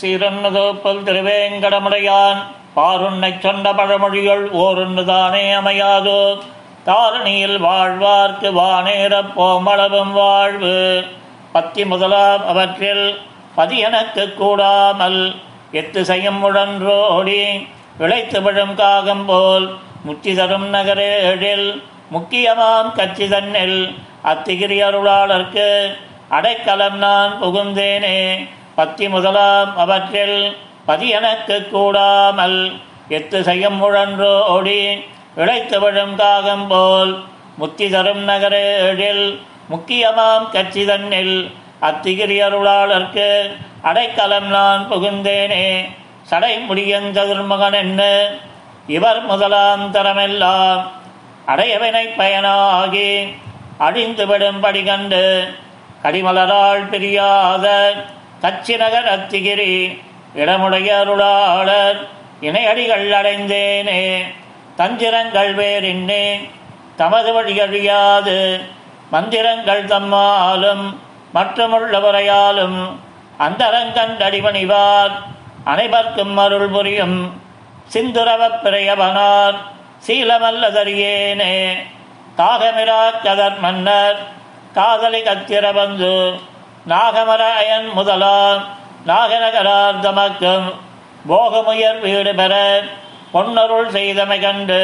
சீரன்னதோப்பல் திருவேங்கடமுடையான். பாருண்ணைச் சொன்ன பழமொழிகள் ஓரொன்றுதானே அமையாதோ. தாரணியில் வாழ்வார்க்கு வானேரப் போமளவும் வாழ்வு. பத்தி முதலாம் அவற்றில் பதியனக்கு கூடாமல் எத்து செய்யும் முழன்றோடி விளைத்து விழும் காகம் போல் முச்சி தரும் நகரேழில் முக்கியமாம் கச்சி தன்னில் அத்திகிரி அருளாளர்க்கு அடைக்கலம் நான் புகுந்தேனே. பத்தி முதலாம் அவற்றில் பதியனக்கு கூடாமல் எத்து செய்யும் முழன்றோடி இழைத்து விழும் காகம் போல் முத்தி தரும் நகரேழில் முக்கியமாம் கட்சி தன்னில் அத்திகிரியருளாளர்க்கு அடைக்கலம் நான் புகுந்தேனே சடை முடியஞ்சதுர்மகன் என்ன? இவர் முதலாம் தரமெல்லாம் அடையவினை பயனாகி அழிந்துவிடும் படி கண்டு கடிமலரால் பிரியாத கச்சி அத்திகிரி இடமுடைய அருளாளர் இணையடிகள் அடைந்தேனே. தந்திரங்கள் வேறின்னே தமது வழி அழியாது. மந்திரங்கள் தம்மாலும் மற்றமுள்ளவரையாலும் அந்தரங்கண்டடிமணிவார் அனைவர்க்கும் அருள் புரியும் சிந்துரவப் பிறையவனார் சீலமல்லதறியேனே. தாகமிரா கதர் மன்னர் காதலி கத்திரபந்து நாகமராயன் முதலாம் நாகநகரார் தமக்கும் போகமுயர் வீடு பெற பொன்னருள் செய்தமை கண்டு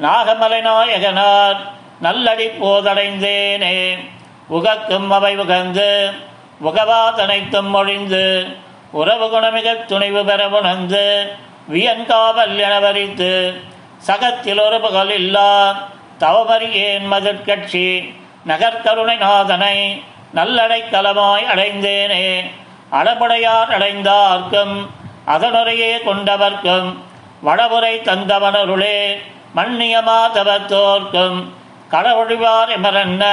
நாகமலை நாயகனார் நல்லடி போதடைந்தேனே. உகக்கும் அவை உகந்து உகவாதனைத்தும் ஒழிந்து உறவு குணமிகத் துணிவு பெற உணர்ந்து வியன்காவல் என வரித்து சகத்தில் ஒரு புகழ் இல்லா தவமறியேன் மதிர்கட்சி நகர்கருணை நாதனை நல்லடைக்கலமாய் அடைந்தேனே. அளபுடையார் அடைந்தார்க்கும் அதனுரையே கொண்டவர்க்கும் வடபுரை தந்தவனருளே மன்னிய மாதவத்தோர்க்கும் கடவுழிவார் எமரன்ன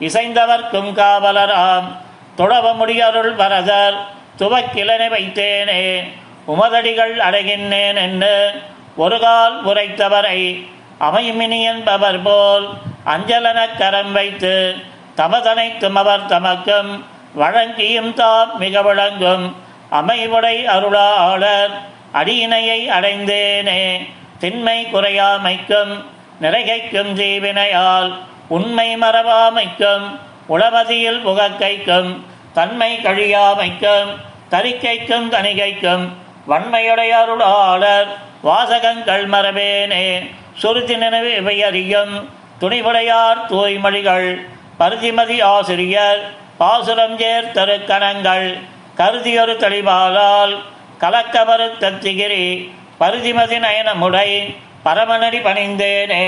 இசைந்தவர்க்கும் காவலராம் தொழவ முடியருள் வரதர் துவக்கிலனை வைத்தேனே. உமதடிகள் அடைகின்றேன் என்று ஒரு கால் உரைத்தவரை அமைமினி என்பவர் போல் அஞ்சலனக் கரம் வைத்து தமதனைக்கும் அவர் தமக்கும் வழங்கியும் தாம் மிக விளங்கும். அமைவுடை அருளாளர் அடியினையை அடைந்தேனே. திண்மை குறையாமைக்கும் நிறைகைக்கும் ஜீவினையால் உண்மை மறவாமைக்கும் உளவதியில் புகக்கைக்கும் தன்மை கழியாமைக்கும் தரிக்கைக்கும் தணிகைக்கும் வன்மையுடைய அருளாளர் வாசகங்கள் மரபேனே சுருதி நினைவு இவையறியும் துணிவுடையார் தூய்மொழிகள் பருதிமதி ஆசிரியர் பாசுரம் சேர்த்தரு கணங்கள் கருதியொரு தெளிவாளால் கலக்கமறு தத்திகிரி பருதிமதி நயனமுடை பரமநடி பணிந்தேனே.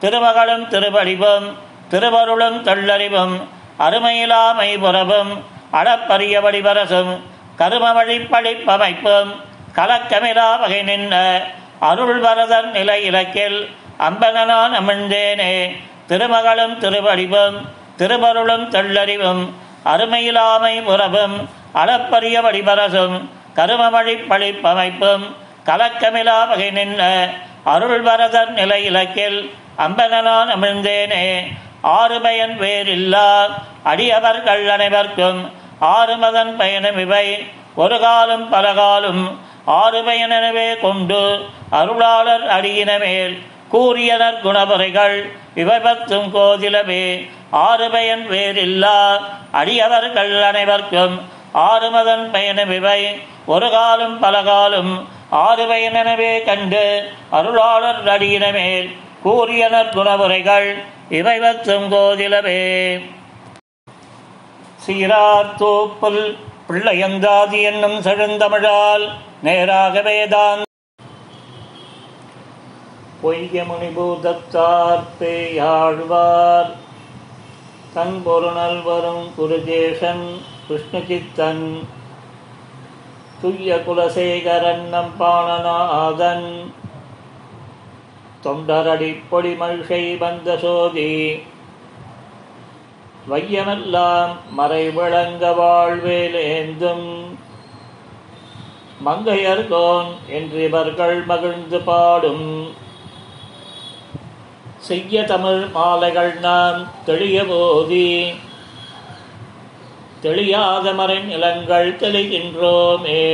திருமகளும் திருவடிவும் திருவருளும் தொள்ளறிவும் அருமையிலாமை புறவும் அடப்பரிய வடிவரசும் கரும படிப்பமைப்பும் கலக்கமிலா வகை நின்ற அருள் வரதன் நிலை இலக்கில் அம்பனான் அமிழ்ந்தேனே திருமகளும் திருவடிவும் திருவருளும் தள்ளறிவும் அருமையிலாமை உறவும் அளப்பரிய வழிபரசும் கருமவழி பழிப்பமைப்பும் கலக்கமிலா வகை நின்ற அருள்வரதன் நிலை இலக்கில் அம்பனான் அமிழ்ந்தேனே. ஆறு பயன் வேறில்லா அடியவர்கள் அனைவர்க்கும் ஆறு மதன் பயணம் இவை. ஒரு காலம் பலகாலும் ஆறு பயனெனவே கொண்டு அருளாளர் அடியினமேல் கூறியனர் குணபுரைகள் விபத்தும் கோதிலமே. கோதிலவே ஆறு பயன் வேறில்லா அடியவர்கள் அனைவர்க்கும் ஆறு மதன் இவை. ஒரு காலம் பலகாலும் ஆறு பயனெனவே கண்டு அருளாளர் அடியினமேல் கூறியனர் குணபுரைகள் இவை பத்தும் கோதிலவே சீரார் தூப்புல் பிள்ளையந்தாதி என்னும் செழுந்தமிழால் நேராகவே தான் பொய்யமுனி பூதத்தார் தன் பொருணல் வரும் குருஜேஷன் கிருஷ்ணசித்தன் துய்ய குலசேகரன் நம்பாணநாதன் தொண்டரடி பொடிமழ்ஷை வந்த சோதி வையமெல்லாம் மறை விளங்க வாழ்வேலேந்தும் மங்கையர்கோன் என்று இவர்கள் மகிழ்ந்து பாடும் செய்ய தமிழ் மாலைகள் நாம் தெளிய போதி. தெளியாத மறை நிலங்கள் தெளிகின்றோமே.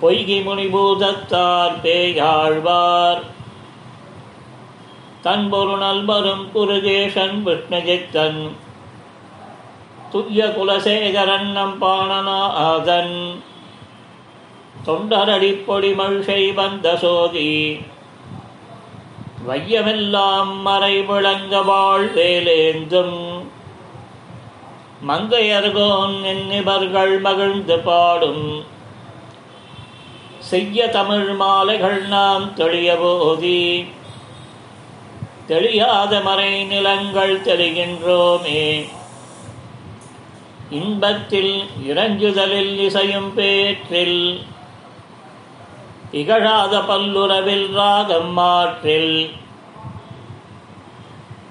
பொய்கி முனிபூதத்தார் பேயாழ்வார். தன்பொரு நல்வரும் குருதேசன் விஷ்ணுஜித்தன் துய்ய குலசேகரன் நம் பாணநாதன் தொண்டரடிப்பொடி மழ்சை வந்த சோதி. வையமெல்லாம் மறை விளங்க வாழ்வேலேந்தும் மங்கையர்கோன் என்னிவர்கள் மகிழ்ந்து பாடும். செய்ய தமிழ் மாலைகள் நாம் தெளிய போதி. தெளியாத மறை நிலங்கள் தெளிகின்றோமே. இன்பத்தில் இறஞ்சுதலில் இசையும் பேற்றில் இகழாத பல்லுறவில் ராகம் மாற்றில்.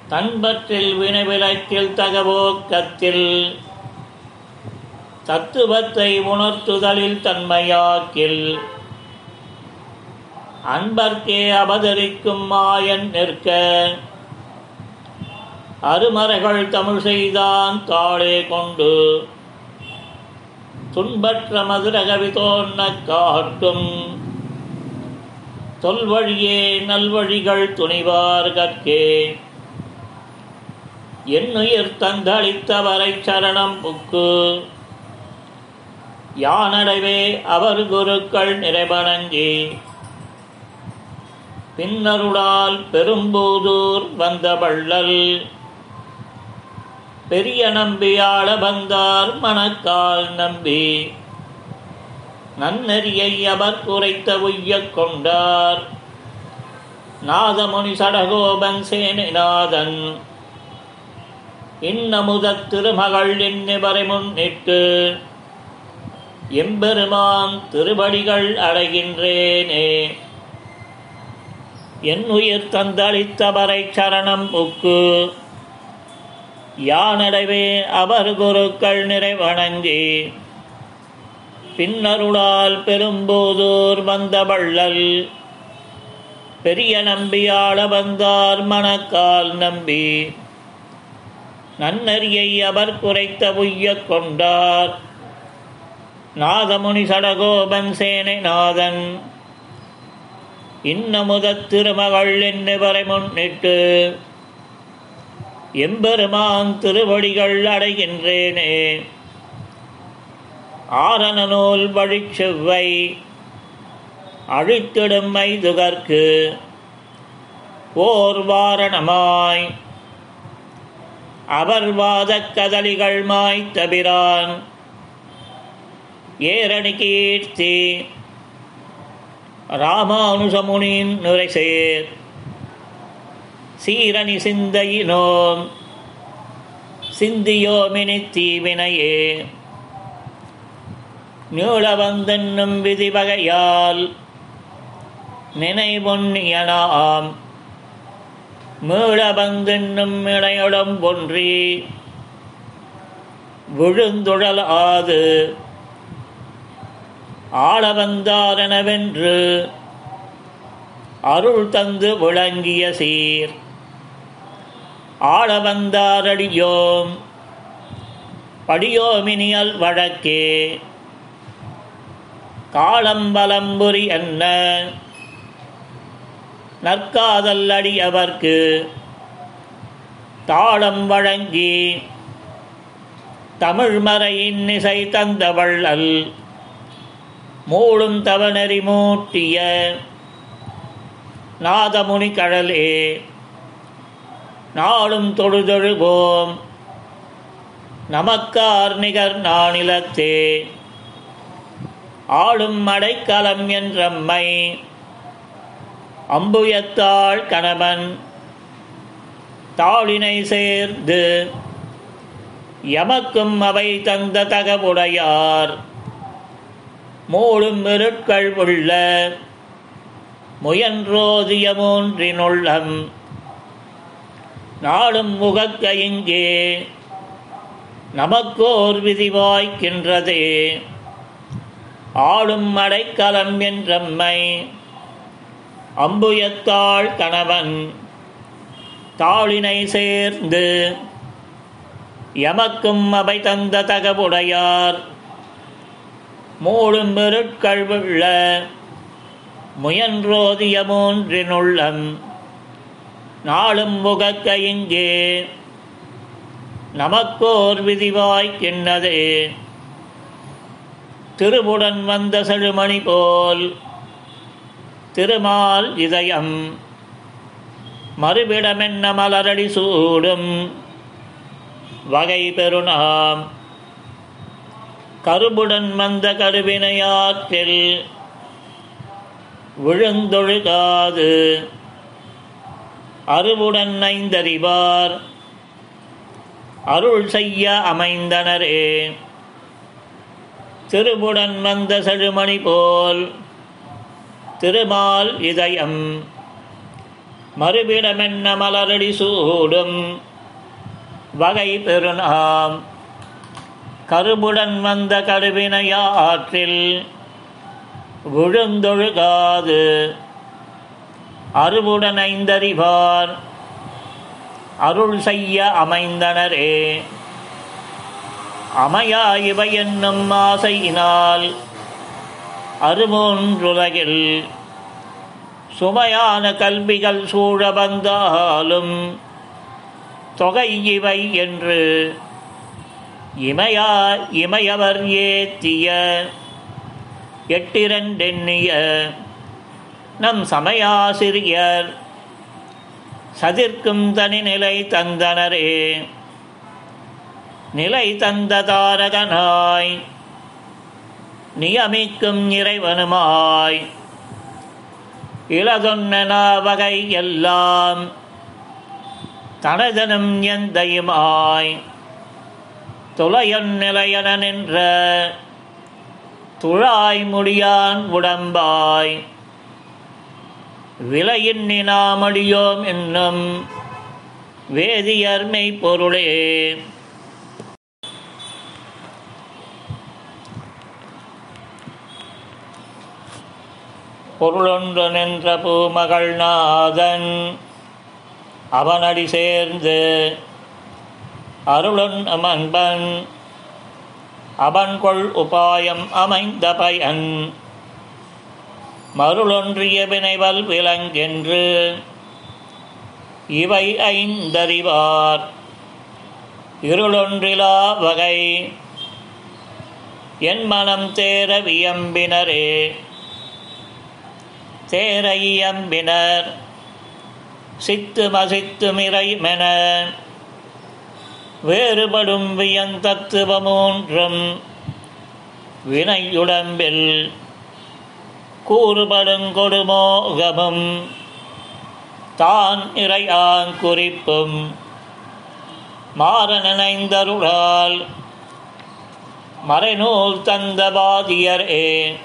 தன்பற்றில் வினைவிலக்கில் தகவோக்கத்தில் தத்துவத்தை உணர்த்துதலில் தன்மையாக்கில். அன்பர்க்கே அவதரிக்கும் மாயன் நிற்க. அருமறைகள் தமிழ் செய்தான் தாளே கொண்டு. துன்பற்ற மதுரகவி தோன்ன காட்டும். தொல்வழியே நல்வழிகள் துணிவார் கற்கே. என்னுயிர் தந்தளித்தவரை சரணம் புக்கு யானடைவே அவர் குருக்கள் நிறைவணங்கி. பின்னருளால் பெரும்பூதூர் வந்த வள்ளல். பெரிய நம்பியாள வந்தார் மணக்கால் நம்பி. நன்னெறியை அவர் குறைத்த உய்யக் கொண்டார். நாதமுனி சடகோபன் சேனைநாதன் இன்னமுதத் திருமகள் இன்னிவரை முன்னிட்டு எம்பெருமான் திருவடிகள் அடைகின்றேனே. என் உயிர் தந்தளித்தவரை சரணம் உக்கு யானடைவே அவர் குருக்கள் நிறைவணங்கி பின்னருளால் பெரும்போதூர் வந்த வள்ளல். பெரிய நம்பியாள வந்தார் மணக்கால் நம்பி. நன்னறியை அவர் குறைத்த உய்ய கொண்டார். நாதமுனி சடகோபன் சேனை நாதன். இன்னமுத திருமகள் என்னவரை முன்னிட்டு எம்பெருமான் திருவடிகள் அடைகின்றேனே. ஆரண நூல் வழிச்செவ்வை அழித்திடும்மை துகர்க்கு ஓர் வாரணமாய். அவர் வாதக் கதலிகள் மாய்த்தபிரான் ஏரணி கீர்த்தி ராமானுசமுனின் நுரைசேர் சீரணி சிந்தையினோம் சிந்தியோமினி தீவினையே. நீளவந்தென்னும் விதிவகையால் நினைவொன்னியனாம் மீளவந்தென்னும் இணையுடம் ஒன்றி விழுந்துழல் ஆது. ஆளவந்தாரெனவென்று அருள் தந்து விளங்கிய சீர். ஆளவந்தாரடியோம் படியோமினியல் வழக்கே. காலம்பலம்புரி என்ன? நற்காதல் அடியவர்க்கு தாளம் வழங்கி தமிழ்மறையின் இசை தந்தவள்ளல் மூடும் தவநெறி மூட்டிய நாதமுனி கடலே நாளும் தொழுதொழுவோம். நமக்கார் நிகர் நானிலத்தே. ஆளும் மடைக்கலம் என்றம்மை. அம்புயத்தாள் கணவன் தாளினை சேர்ந்து எமக்கும் அவை தந்த தகவுடையார். மூடும் இருட்கள் உள்ள முயன்றோதிய மூன்றினுள்ளம். நாடும் முகக்க இங்கே நமக்கோர் விதிவாய்க்கின்றதே ஆளும் மடைக்கலம் என்றம்மை. அம்புயத்தாள் கணவன் தாளினை சேர்ந்து எமக்கும் அவை தந்த தகவுடையார். மூடும் பெருட்கழ்வுள்ள முயன்றோதிய மூன்றினுள்ளம். நாளும் முகக்க இங்கே. நமக்கோர் விதிவாய்க்கின்னதே. திருவுடன் வந்த செழுமணி போல். திருமால் இதயம். மறுவிடமென்ன மலரடி சூடும். வகை பெருணாம் கருபுடன் வந்த கருவினையாற்றில். விழுந்தொழுகாது. அருவுடன் ஐந்தறிவார். அருள் செய்ய அமைந்தனரே. திருபுடன் வந்த செழுமணி போல் திருமால் இதயம். மறுபிடமென்ன மலரடி சூடும் வகை பெருநாம். கருபுடன் வந்த கருவினையாற்றில் விழுந்தொழுகாது. அருவுடன் ஐந்தறிவார். அருள் செய்ய அமைந்தனரே. அமையா இவை என்னும் ஆசையினால் அருமூன்றுலகில் சுமையான கல்விகள் சூழ வந்தாலும் தொகை இவை என்று இமையா இமையவர் ஏத்திய எட்டிரண்டெண்ணிய நம் சமயாசிரியர் சதிர்க்கும் தனிநிலை தந்தனரே. நிலை தந்த தாரகனாய் நியமிக்கும் இறைவனுமாய். இலதொன்னவகை எல்லாம் தனதனும் எந்தையுமாய். துளையன் நிலையன நின்ற துழாய் முடியான் உடம்பாய். விலையின்னி நாமடியோம் என்னும் வேதியர்மை பொருளே. பொருளொன்று நின்ற பூமகள் நாதன். அவனடி சேர்ந்து அருளன் அமன்பன். அவன்கொள் உபாயம் அமைந்த பயன். மருளொன்றிய வினைவல் விலங்கென்று இவை ஐந்தறிவார். இருளொன்றிலா வகை என் மனம் தேர வியம்பினரே. தேரையம்பினர் இயம்பினர் சித்து மசித்துமிரைமென வேறுபடும் வியந்தத்துவமூன்றும் வினையுடம்பில் கூறுபடும் கொடுமோகமும் தான் இறையாங் குறிப்பும் மாற நினைந்தருளால் மறைநூல் தந்த ஏன்?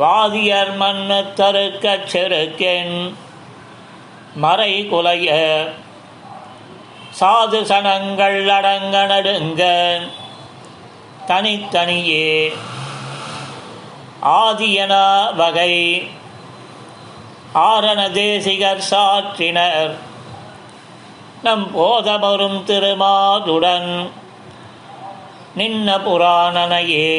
வாதியர் மண்ணு தருக்கச் செருக்கென் மறை குலைய சாது சனங்கள் அடங்க நடுங்க தனித்தனியே ஆதியன வகை ஆரண தேசிகர் சாற்றினர். நம் போதமரும் திருமாதுடன் நின்ன புராணனையே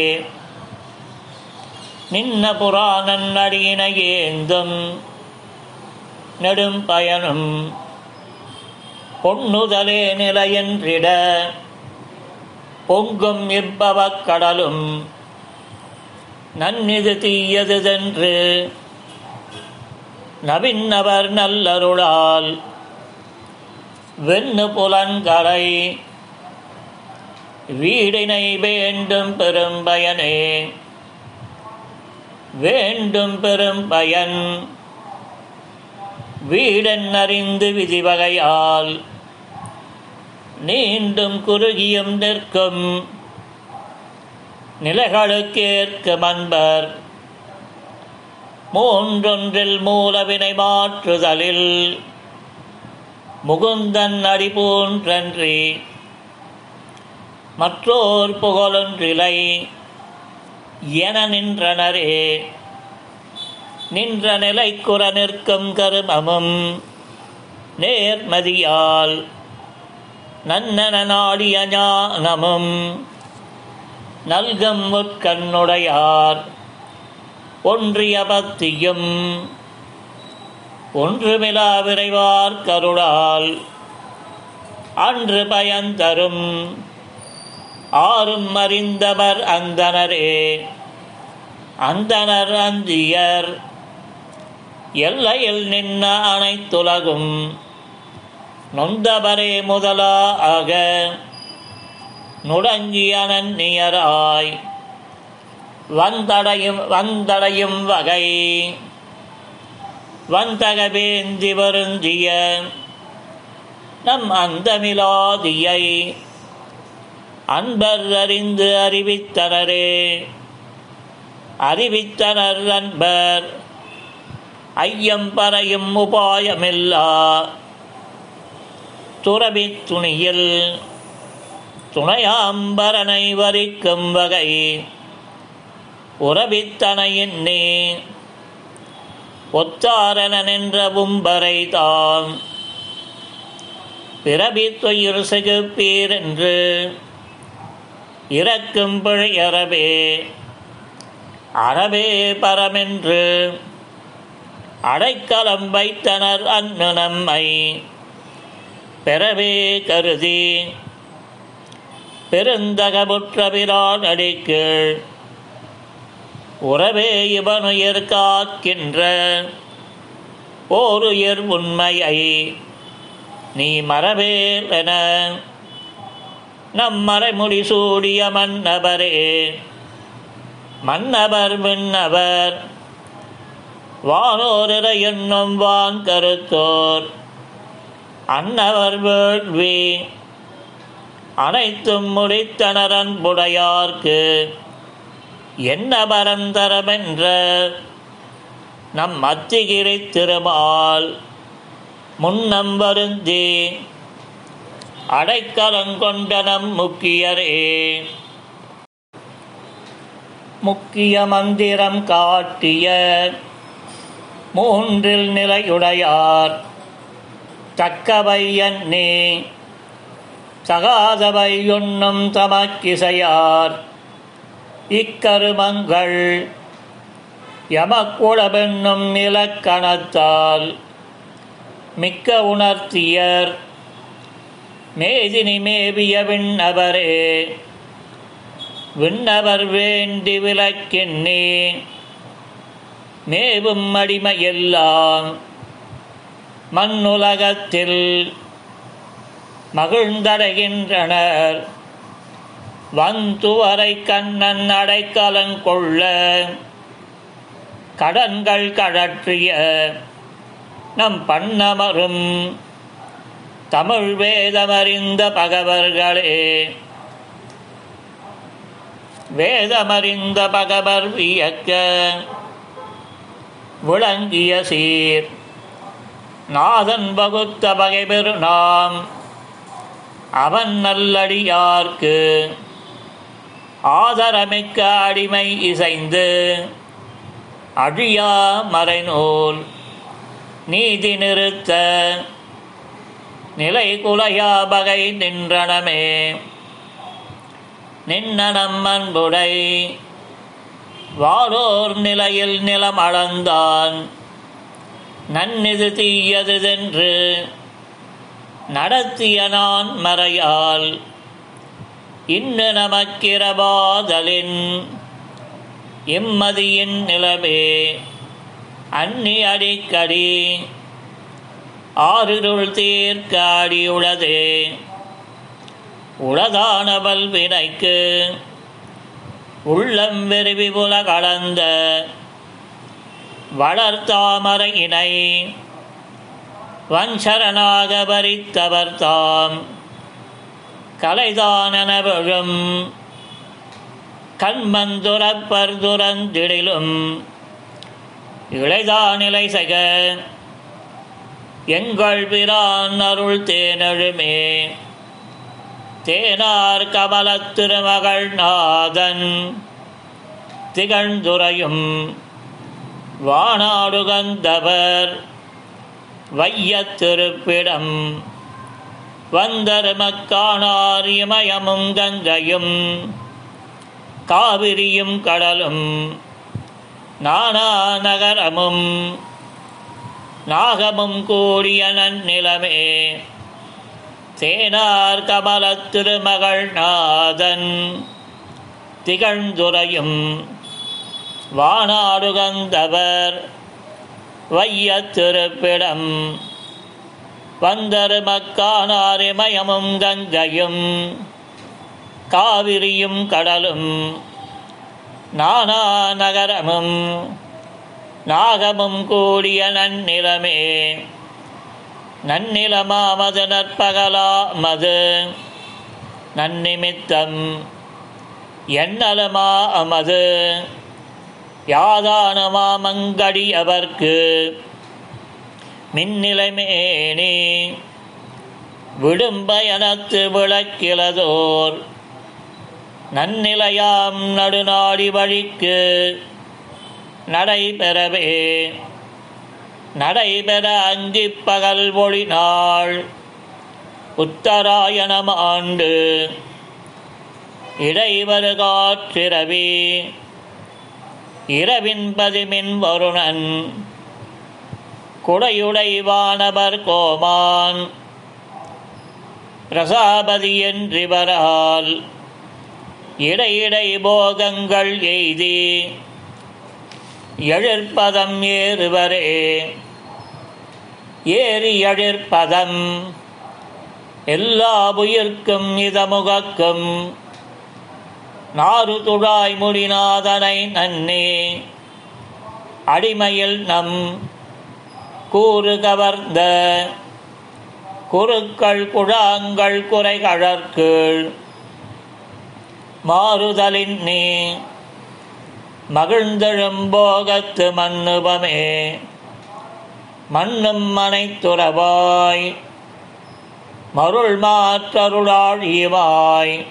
நின்ன புராணன் அடியினை ஏந்தும் நெடும் பயனும் பொன்னுதலே நிலையென்றிட பொங்கும் இப்பவக் கடலும் நன்னிது தீயதுதென்று நவின்னவர் நல்லருளால் வெண்ணு புலன்கரை வீடினை வேண்டும் பெரும்பயனே. வேண்டும் பெரும் பயன். வீடன் அறிந்து விதிவகையால் நீண்டும் குறுகியும் நிற்கும். நிலைகளுக்கேற்கும் அன்பர் மூன்றொன்றில் மூலவினை மாற்றுதலில் முகுந்தன் அடிபோன்றன்றி மற்றோர் புகழொன்றிலை என நின்றனரே. நின்ற நிலைக்குற நிற்கும் கருமமும் நேர்மதியால் நன்னன நாடிய ஞானமும் நல்கம் முற்கண்ணுடையார் ஒன்றிய பக்தியும் ஒன்றுமிலா விரைவார் கருளால் அன்று பயந்தரும் ஆறும் அறிந்தவர் அந்தனரே. அந்தனர் அந்தியர் எல்லையில் நின்ன அனைத்துலகும் நொந்தவரே முதலா ஆக. நுடங்கிய வந்தடையும் வந்தடையும் வகை. வந்தகவேந்தி வருந்திய நம் அந்தமிலாதியை. அன்பர் அறிந்து அறிவித்தனரே. அறிவித்தனர் அன்பர். ஐயம் பறையும் உபாயமில்லா. துறவி துணியில் துணையாம்பரனை வரிக்கும் வகை. உறவித்தனையின் நீ ஒத்தாரண நின்ற உம்பரை தாம். பிறவி துயிர் செகுப்பீர் என்று இறக்கும் பிழையறவே அறவே. பரமென்று. அடைக்கலம் வைத்தனர் அன்னு நம்மை. பெறவே கருதி. பெருந்தகமுற்றபிரான் அடிக்கீழ். உறவே இவனுயிர் காக்கின்ற. ஓருயிர் உண்மையை நீ மறவேல் என. நம்மறை முடி சூடிய மன்னபரே. மன்னவர் விண்ணவர். வானோரிர என்னும் வான் கருத்தோர். அன்னவர் வேள்வி. அனைத்தும் முடித்தனரன் புடையார்க்கு. என்ன பரந்தரமென்ற நம் அத்திகிரி திருமால். முன்னம் வருந்தேன் அடைக்கலங்கொண்டனம் முக்கியரே. முக்கிய மந்திரம் காட்டிய மூன்றில் நிலையுடையார். தக்கவையன் நீ சகாதவையுண்ணும் தமக்கிசையார். இக்கருமங்கள் யமக்குழபென்னும் இலக்கணத்தால் மிக்க உணர்த்தியர். மேதினி மேவிய விண்ணவரே விண்ணவர் வேண்டி விளக்கெண்ணே. மேவும் அடிமையெல்லாம் மண்ணுலகத்தில் மகிழ்ந்தடைகின்றனர். வந்துவரை கண்ணன் அடைக்கலங்கொள்ள கடன்கள் கடற்றிய நம் பண்ணமரும் தமிழ் வேதமறிந்த பகவர்களே. வேதமறிந்த பகவர் வியக்க விளங்கிய சீர். நாதன் வகுத்த பகைபெரு நாம் அவன் நல்லடியார்க்கு ஆதரமிக்க அடிமை இசைந்து அழியா மறைநூல் நீதி நிறுத்த நிலை குலையாபகை நின்றனமே. நின்னனம் அன்புடை. வாரோர் நிலையில் நிலம் அளந்தான். நன்னிது தீயதுதென்று நடத்திய நான் மறையால். இன்னு நமக்கிறபாதலின் இம்மதியின் நிலமே. அன்னி அடிக்கடி ஆறிருள் தீர்க்காடியுளது உளதான பல்வினைக்கு உள்ளம் வெறுவி புல கலந்த வளர்த்தாமரையினை இணை வஞ்சரனாக பறித்தவர் தாம். கலைதானனவழும் கண்மந்துரப்பர் துரந்திடிலும் இளைதானிலை சக எங்கள் பிரான் அருள் தேனழுமே. தேனார் கமலத் திருமகள் நாதன். திகழ்ந்துரையும் வானாடுகந்தவர். வையத் திருப்பிடம் வந்தருமக்கானார் இமயமும் கங்கையும் காவிரியும் கடலும் நானா நகரமும். நாகமும் கூடிய நன்னிலமே தேனார் கமல திருமகள் நாதன். திகழ்ந்துரையும் வானாடுகந்தவர். வைய திருப்பிடம் வந்தருமக்கானாரிமயமும் கங்கையும். காவிரியும் கடலும். நானா நகரமும் நாகமும் கூடிய நன்னிலமே. நன்னிலமாமது நற்பகலாமது நன்னிமித்தம் என்னலமா அமது யாதானமாமங்கடி அவர்க்கு. மின்னிலைமேனி விடும்பயனத்து விளக்கிலதோர். நன்னிலையாம் நடுநாடி வழிக்கு. நடைபெறவே. நடைபெற அஞ்சி பகல் ஒளி நாள். உத்தராயணம் ஆண்டு. இடைவரு காற்றிரவி இரவின் பதிமின் வருணன். குடையுடை வானவர் கோமான். பிரசாபதி என்றிவரால் இடையிடை போகங்கள் எய்தி. எழிற்பதம் ஏறுவரே. ஏறி எழிற்பதம் எல்லா உயிர்க்கும் இதமுகக்கும் நாறு துழாய் முடிநாதனை நன்னே. அடிமையில் நம் கூறு கவர்ந்த குருக்கள் குழாங்கள் குறைகழற்கீழ் மாறுதலின் நீ மகிழ்ந்தெழும்போகத்து மண்ணுபமே மண்ணும் மனைத்துறவாய். மருள் மாற்றருளாழியுமாய்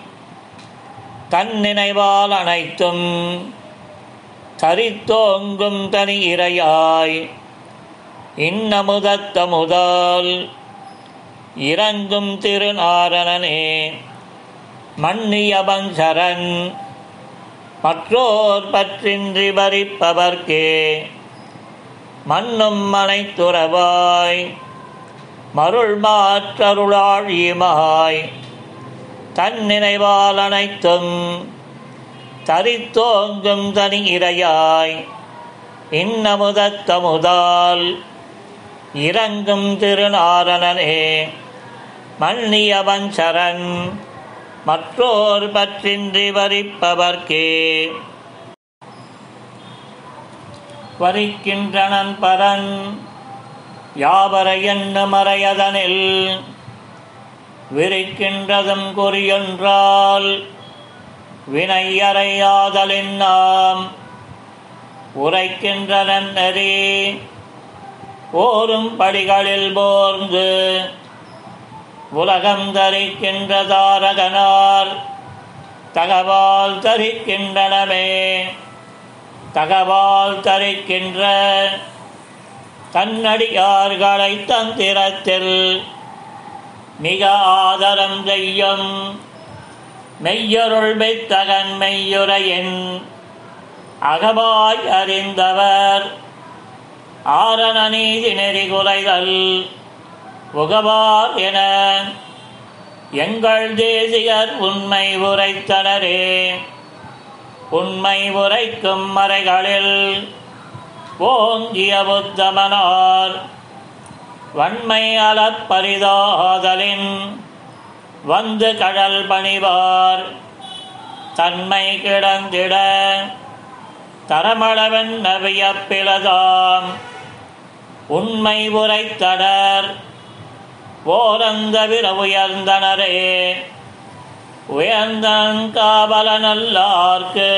தன் நினைவால் அனைத்தும் தரித்தோங்கும் தனி இரையாய் இன்னமுதத்தமுதால் இறங்கும் திருநாரணனே. மன்னியவன் சரண் மற்றோர் பற்றின்றி பறிப்பவர்க்கே மண்ணும் மனைத்துறவாய் மருள் மாற்றருளாழியுமாய் தன் நினைவால் அனைத்தும் தரித்தோங்கும் தனி இரையாய் இன்னமுதத்தமுதால் இறங்கும் திருநாரணனே மன்னியவன் சரண் மற்றோர் பற்றின்றி வரிப்பவர்க்கே. வரிக்கின்றனன் பரன் யாவர என்ன மறையதனில் விரிக்கின்றதும் குறியொன்றால் வினையறையாதலின் நாம் உரைக்கின்றனன் நெறி ஓரும் படிகளில் போர்ந்து உலகந்தரிக்கின்ற தாரகனார் தகவால் தரிக்கின்றனமே தகவால் தரிக்கின்ற தன்னடியார்களை தந்திரத்தில் மிக ஆதரம் செய்யும் மெய்யொருள் மெய்த்தகன் மெய்யுரையின் அகபாய் அறிந்தவர். ஆரண நீதி நெறி குறைதல் உகவார் என. எங்கள் தேசியர் உண்மை உரைத்தனரே. உண்மை உரைக்கும் மறைகளில் ஓங்கிய புத்தமனார். வன்மை அலப்பரிதாதலின் வந்து கடல் பணிவார். தன்மை கிடந்திட தரமளவன் நவியப்பிலதாம் உண்மை உரைத்தடர் ஓரந்தவிர உயர்ந்தனரே உயர்ந்தங்காவல நல்லார்க்கு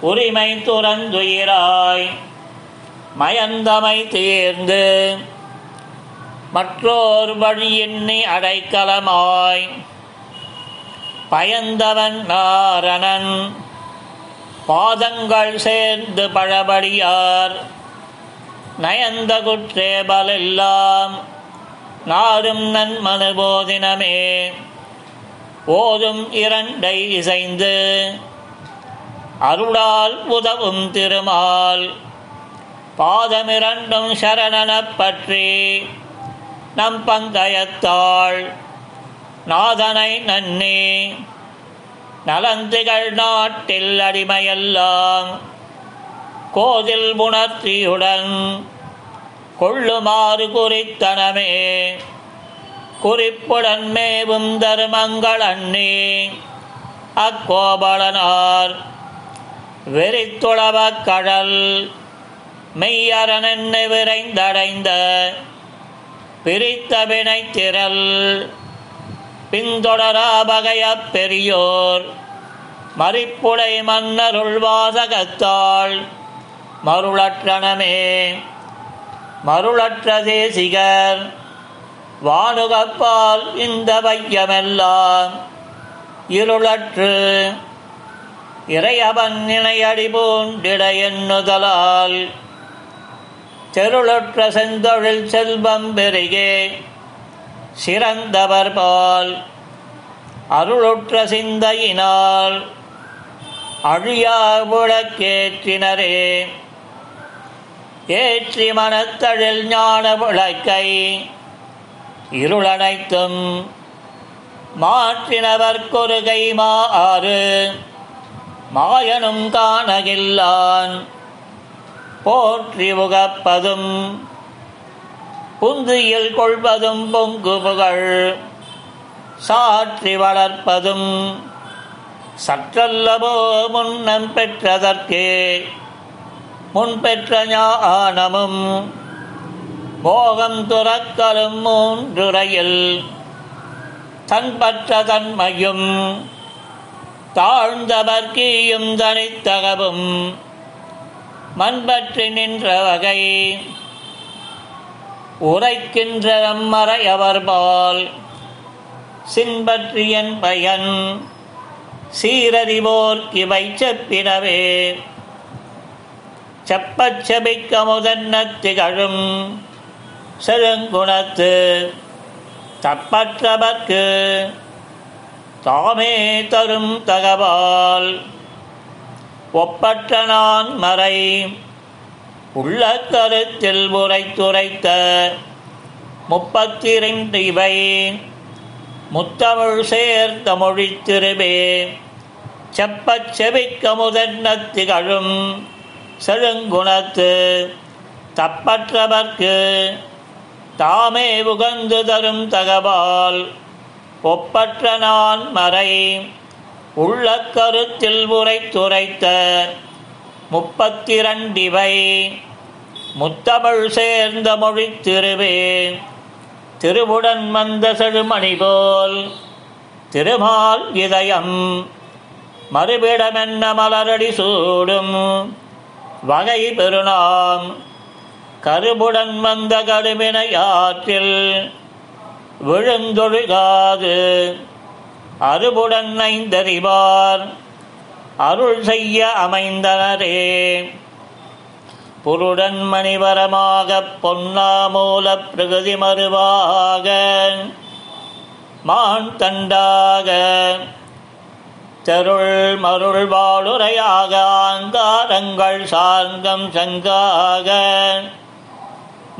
உரிமை துறந்துயிராய் மயந்தமை தீர்ந்து மற்றோர் வழியின்னி அடைக்கலமாய் பயந்தவன் நாரணன். பாதங்கள் சேர்ந்து பழபடியார். நயந்த குற்றேபலெல்லாம் நாடும் நன்மனு போதினமே. ஓதும் இரண்டை இசைந்து அருளால் உதவும் திருமால். பாதமிரண்டும் சரணனப் பற்றி நம் பங்கயத்தாள் நாதனை நன்னி. நலந்துகள் நாட்டில் அடிமையெல்லாம் கோதில் உணர்த்தியுடன் கொள்ளுமாறு குறித்தனமே. குறிப்புடன் மேவும் தர்மங்கள் அண்ணே. அக்கோபலனார். வெறித்துளவ கடல். மெய்யரணென்னு விரைந்தடைந்த. பிரித்த வினை திரள். பின்தொடரா பகையப் பெரியோர். மறிப்புடை மன்னருள் வாசகத்தாள். மருளற்றனமே. மருளற்ற தேசிகர் வானுகப்பால் இந்த வையமெல்லாம் இருளற்று. இறையவன் நினையடி பூண்டிட எண்ணுதலால் தெருளற்ற செந்தொழில் செல்வம் பெருகே. சிறந்தவர் பால் அருளுற்ற சிந்தையினால் அழியா விளக்கேற்றினரே. ஏற்றி மனத்தழில் ஞான விளக்கை இருளனைத்தும் மாற்றினவர் கொருகை மாறு மாயனும் காணகில்லான். போற்றி உகப்பதும் புந்தியில் கொள்வதும் பொங்கு புகழ் சாற்றி வளர்ப்பதும் சற்றல்லவோ முன்னம் பெற்றதற்கே. முன் பெற்ற ஞானமும் மோகம் துறக்கலும் மூன்றுரையில் தன்பற்ற தன்மையும் தாழ்ந்தவர்க்கீயும் தனித்தகவும் மண்பற்றி நின்ற வகை உரைக்கின்ற மறையவர்பால் சின்பற்றி சின்பற்றியன் பயன் சீரறிவோர் இவை செப்பினவே செப்பச்செபிக்க முதன்ன திகழும் செருங்குணத்து தப்பற்றவர்க்கு தாமே தரும் தகவால். ஒப்பற்ற நான் மறை உள்ள கருத்தில் உரைத்துரைத்த முப்பத்தி இவை முத்தமிழ் சேர்த்த மொழித்திருவே செப்பச் செவிக்க முதன்ன திகழும் செழுங்குணத்து தப்பற்றவர்க்கு தாமே உகந்து தரும் தகவால் ஒப்பற்ற நான் மறை உள்ள கருத்தில் உரைத்துரைத்த முப்பத்திரண்டிவை முத்தமிழ் சேர்ந்த மொழி திருவே திருவுடன் வந்த செழுமணி போல் திருமால் இதயம் மறுபிடமென்ன மலரடி சூடும் வகை பெருநாம். கருபுடன் வந்த ஆற்றில் விழுந்தொழுகாது அருபுடன் ஐந்தறிவார் அருள் செய்ய அமைந்தனரே. புருடன் மணிவரமாகப் பொன்னாமூல பிரகதி மறுவாக மான் தண்டாக தெருள் மருள் வாழுரையாக ஆங்காரங்கள் சார்ந்தம் சங்காக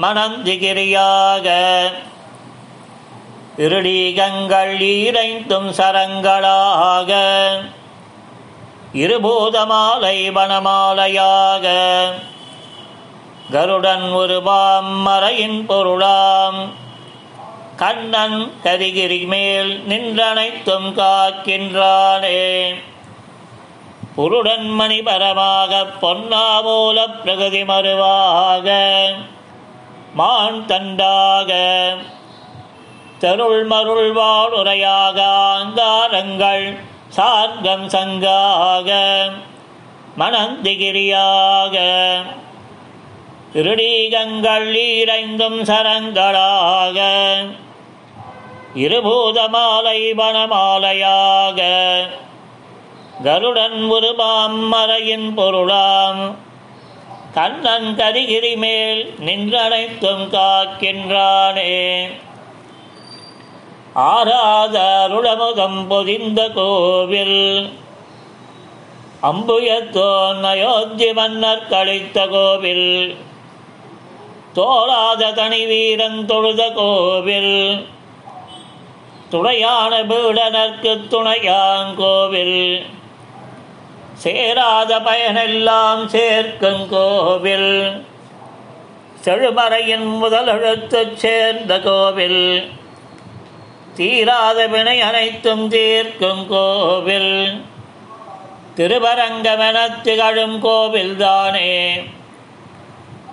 மனந்திகிரியாக இருடீகங்கள் ஈரைந்தும் சரங்களாக. இருபூதமாலை வனமாலையாக. கருடன் உருவாம் மறையின் பொருளாம். கண்ணன் கரிகிரி மேல் நின்றனைத்தும் காக்கின்றானே. புருடன்மணி பரமாக பொன்னாமூல பிரகதி மறுவாக மான் தண்டாக தருள் மருள் வாழுரையாக ஆங்காரங்கள் சார்கம் சங்காக மணந்திகிரியாக இருடீகங்கள் ஈரைந்தும் சரங்களாக இருபூதமாலை வனமாலையாக. கருடன் உருபாம் மறையின் பொருளாம். கண்ணன் கரிகிரி மேல் நின்றனைத்தும் காக்கின்றானே. ஆராத அருளமுகம் பொதிந்த கோவில். அம்புயத்தோன் அயோத்தி மன்னர் கழித்த கோவில். தோளாத தனி வீரன் தொழுத கோவில். துணையான பீடனர்க்கு துணையாங்கோவில் சேராத பயனெல்லாம் சேர்க்கும் கோவில். செழுமறையின் முதலெழுத்து சேர்ந்த கோவில். தீராத வினை அனைத்தும் தீர்க்கும் கோவில். திருவரங்கமென திகழும் கோவில்தானே.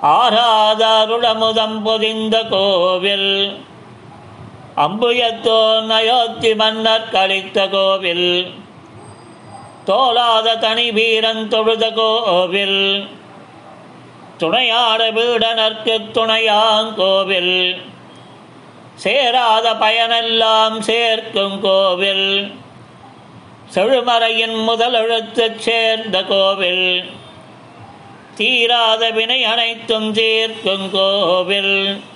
ஆராத அருளமுதம் பொதிந்த கோவில். அம்புயத்தோன் அயோத்தி மன்னர் கழித்த கோவில். தோலாத தனி வீரன் தொழுத கோவில். துணையாட வீடனர்க்கு துணையாங்கோவில் சேராத பயனெல்லாம் சேர்க்கும் கோவில். செழுமறையின் முதல் எழுத்துச் சேர்ந்த கோவில். தீராத வினை அனைத்தும் தீர்க்கும் கோவில்.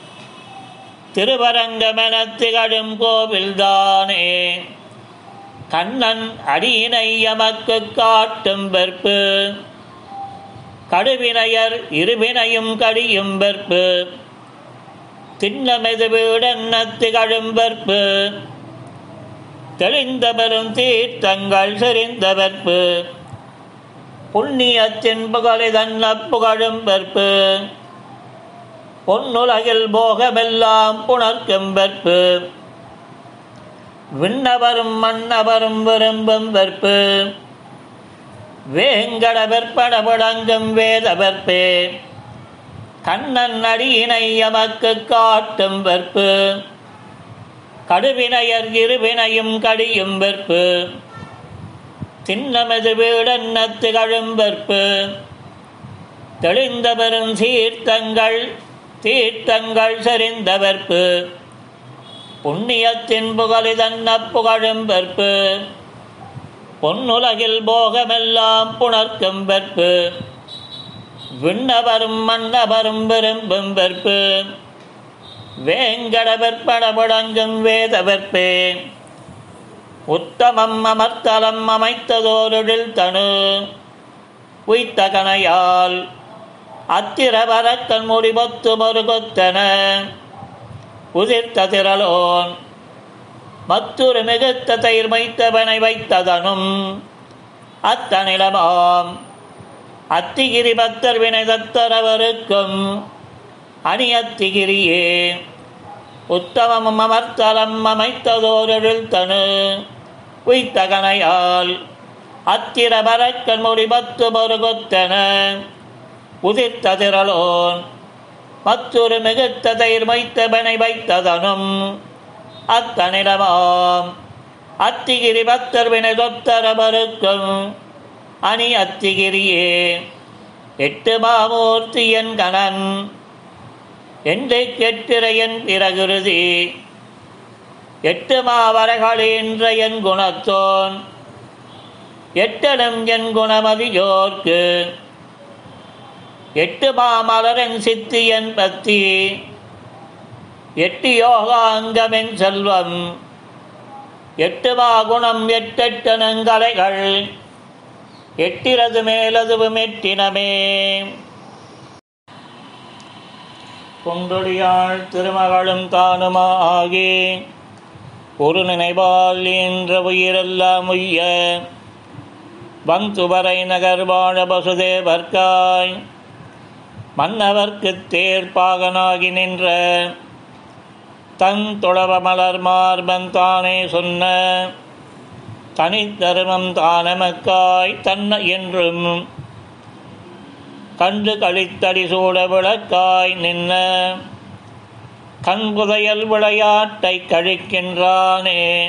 திருவரங்கமென திகழும் கோவில்தானே. கண்ணன் அடியினை எமக்கு காட்டும் வெற்பு. கடுவினையர் இருவினையும் கடியும் வெற்பு. திண்ணமெது வீடென்ன திகழும் வெற்பு. தெளிந்த பெரும் தீர்த்தங்கள் செறிந்த வெற்பு. புண்ணியத்தின் புகழிதன்ன புகழும் வெற்பு. பொன்னுலகில் போகமெல்லாம் புணர்க்கும் வெற்பு. விண்ணவரும் மன்னவரும் விரும்பும் வெற்பு. வேங்கட வெற்பட விளங்கும் வேத வெற்பே கண்ணன் அடியினை எமக்கு காட்டும் வெற்பு. கடுவினையர் இருவினையும் கடியும் வெற்பு. திண்ணமெது வீடென்ன திகழும் வெற்பு. தெளிந்த பெரும் சீர்த்தங்கள் தீர்த்தங்கள் செறிந்தவர்ப்பு. புண்ணியத்தின் புகழிதன்ன புகழும் வெற்பு. பொன்னுலகில் போகமெல்லாம் புணர்க்கும் வெற்பு. விண்ணவரும் மன்னவரும் விரும்பும் வெற்பு. வேங்கட வெற்பட முடங்கும் உத்தமம் அமர்த்தலம் அமைத்ததோருடில் தனு உய்த்த அத்திரபரத்தன் அத்திரவரக்கண் முடிபொத்து மறுகொத்தன உதிர்த்த திரளோன் மற்றொரு மிகுத்த தயிர் வைத்தவனை வைத்ததனும் அத்தனிலமாம். அத்திகிரி பக்தர் வினை தத்தரவருக்கும் அணியத்திகிரியே உத்தமம் அமர்த்தலம் அமைத்ததோரெழில் தனு உய்த்தகனையால் அத்திரபரக்கன் முடிபத்து மறுகொத்தன உதிர்த்ததிரலோன். மற்றொரு மிகுத்த வைத்தவனை வைத்ததனும் அத்தனிடமாம். அத்திகிரி பக்தர் வினை தொத்தரவருக்கும் அணி அத்திகிரியே. எட்டு மாமூர்த்தி என் கணன் என்று கெட்டிரையன் பிறகுருதி. எட்டு மாவரகளின்ற என் குணத்தோன் எட்டனும் என் குணமதியோர்க்கு. எட்டு மாமலரன் சித்தியன் பத்தி எட்டு யோகாங்கமென் செல்வம். எட்டு மாகுணம் எட்டெட்டனங்கலைகள். எட்டிரது மேலதுவும் எட்டினமே குண்டொடியாள் திருமகளும் தானுமாகி ஒரு நினைவால் என்ற உயிரெல்லாம் உய்ய. வந்துவரை நகர் வாழ பசுதேவர்க்காய் மன்னவர்க்குத் தேர்ப்பாகனாகி நின்ற தன் தொழவ மலர் மார்பன் தானே சொன்ன தனித்தருமம் தானமக்காய் தன்ன என்றும் கண்டு கழித்தடி சூட விளக்காய் நின்ன கண்புதையல் விளையாட்டை கழிக்கின்றானே.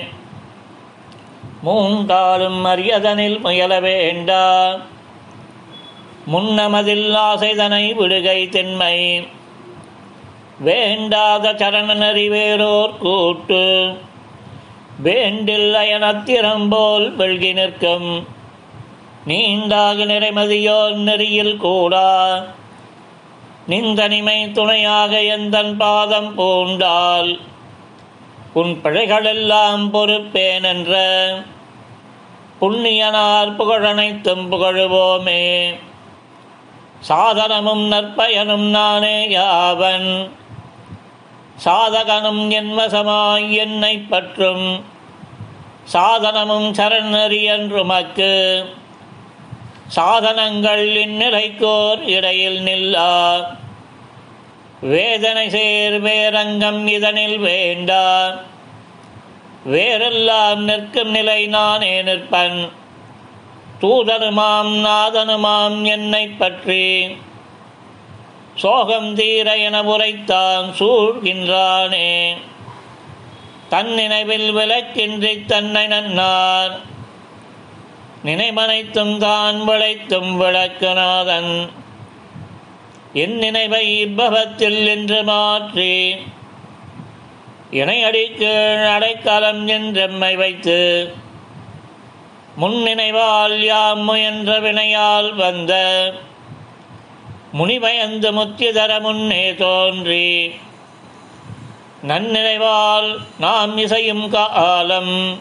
மூன்றாலும் மரியதனில் முயல வேண்டா. முன்னமதில்லா ஆசைதனை விடுகை தென்மை வேண்டாத சரண நெறிவேரோர் கூட்டு. வேண்டில் அயனத்திறம்போல் வெள்கி நிற்கும். நீண்டாக நிறைமதியோர் நெறியில் கூடா. நிந்தனிமை துணையாக எந்தன் பாதம் பூண்டால். உன் பிழைகளெல்லாம் பொறுப்பேன் என்ற புண்ணியனார் புகழனைத்தும் புகழுவோமே. சாதனமும் நற்பயனும் நானே யாவன். சாதகனும் என்வசமாய் என்னை பற்றும். சாதனமும் சரணறி என்றுமக்கு. சாதனங்கள் இந்நிலைக்கோர் இடையில் நில்லா. வேதனை சேர் வேரங்கம் இதனில் வேண்டா. வேறெல்லாம் நிற்கும் நிலை நானே நிற்பன். தூதனுமாம் நாதனுமாம் என்னை பற்றி. சோகம் தீர என உரைத்தான் சூழ்கின்றானே. தன் நினைவில் விளக்கின்றி தன்னை நன்னார். நினைமனைத்தும் தான் விளைத்தும் விளக்குநாதன். என் நினைவை இப்பவத்தில் என்று மாற்றி. இணையடிக்கு அடைக்காலம் என்றெம்மை வைத்து முன்னினைவால் யாம் முயன்ற வினையால் வந்த முனிபயந்து முத்தியதர முன்னே தோன்றி நன்னினைவால் நாம் இசையும் காலம்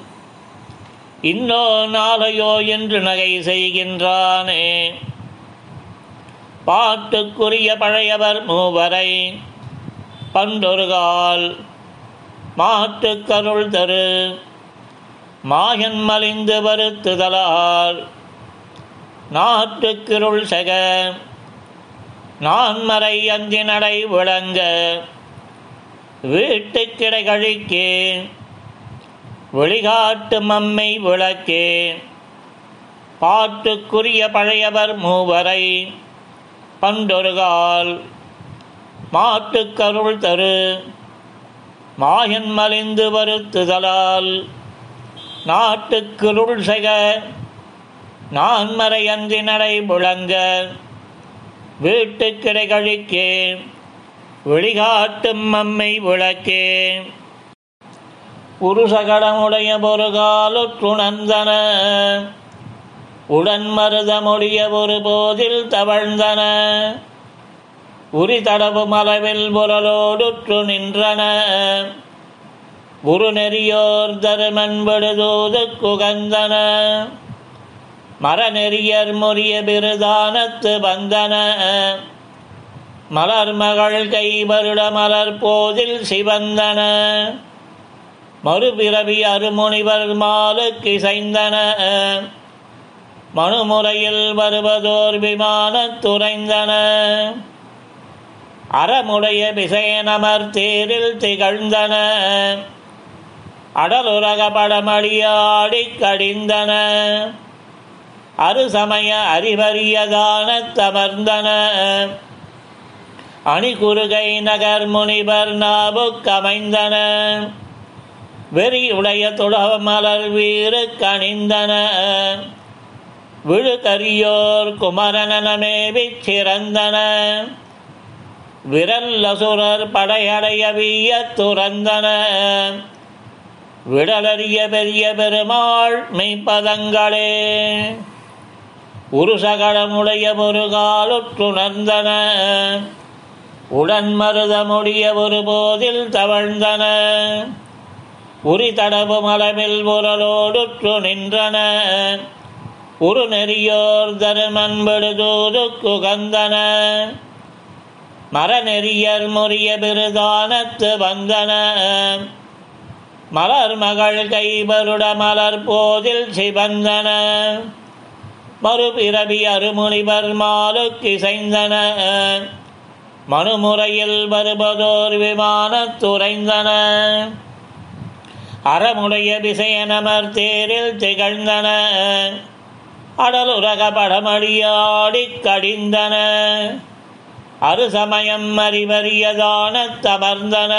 இன்னோ நாளையோ என்று நகை செய்கின்றானே. பாட்டுக்குரிய பழையவர் மூவரை பண்டொருகால் மாட்டுக்கருள் தரு. மாயன் மலிந்து வருத்துதலால். நாற்றுக்கிருள் செக. நான்மறை அஞ்சி நடை விளங்க. வீட்டுக்கிடை கழிக்கே. வெளிகாட்டு மம்மை விளக்கே. பாட்டுக்குரிய பழையவர் மூவரை பண்டொருகால் மாட்டுக்கருள் தரு. மாயன் மலிந்து வருத்துதலால். நாட்டுக்குருள் செக நான்மறை அன்றி நடை முழங்க வீட்டு கிடைகழிக்கே வெளிகாட்டும் மம்மை விளக்கே. உருசகடமுடைய ஒரு காலுற்றுணர்ந்தன உடன் மருதமுடைய ஒரு போதில் தவழ்ந்தன. உரி தடவும் அளவில் புரலோடுற்று நின்றன. குரு நெறியோர் தருமன் குகந்தன மரநெறியர் முறிய பிருதானத்து வந்தன. மலர் மகள் கைவருட மலர் போதில் சிவந்தன. மறுபிறவி அருமுனிவர் மாலுக்கு இசைந்தன. மனுமுறையில் வருவதோர் விமான துறைந்தன. அறமுடைய விசயனமர் தேரில் திகழ்ந்தன. அடலுரக படமடியாடி கடிந்தன அருசமய அறிவறியதான தமர்ந்தன. அணிகுருகை நகர் முனிவர் வெறி உடைய துளவ மலர் வீறு கணிந்தன விழுகரியோர் குமரனமேவி சிறந்தன. விரல் அசுரர் படையடைய வீய துறந்தன. விடலறிய பெரிய பெருமாள் மெய்ப்பதங்களே. உருசகடமுடைய ஒரு காலுற்றுணர்ந்தன உடன் மருதமுடைய ஒரு போதில் தவழ்ந்தன. உரி தடவு மலமில் உரலோடுற்று நின்றன. உரு நெறியோர் தருமன் விடுதூது குகந்தன மரநெறியர் முறிய பிருதானத்து வந்தன. மலர் மகள் மலர் போதில் சிவந்தன. மறுபிறவி அருமுனிவர் மாலுக்கு இசைந்தன. மனுமுறையில் வருவதோர் விமான துறைந்தன. அறமுடைய விசயனமர் தேரில் திகழ்ந்தன. அடலுரக படமடியாடி கடிந்தன. அருசமயம் அறிவறியதான தமர்ந்தன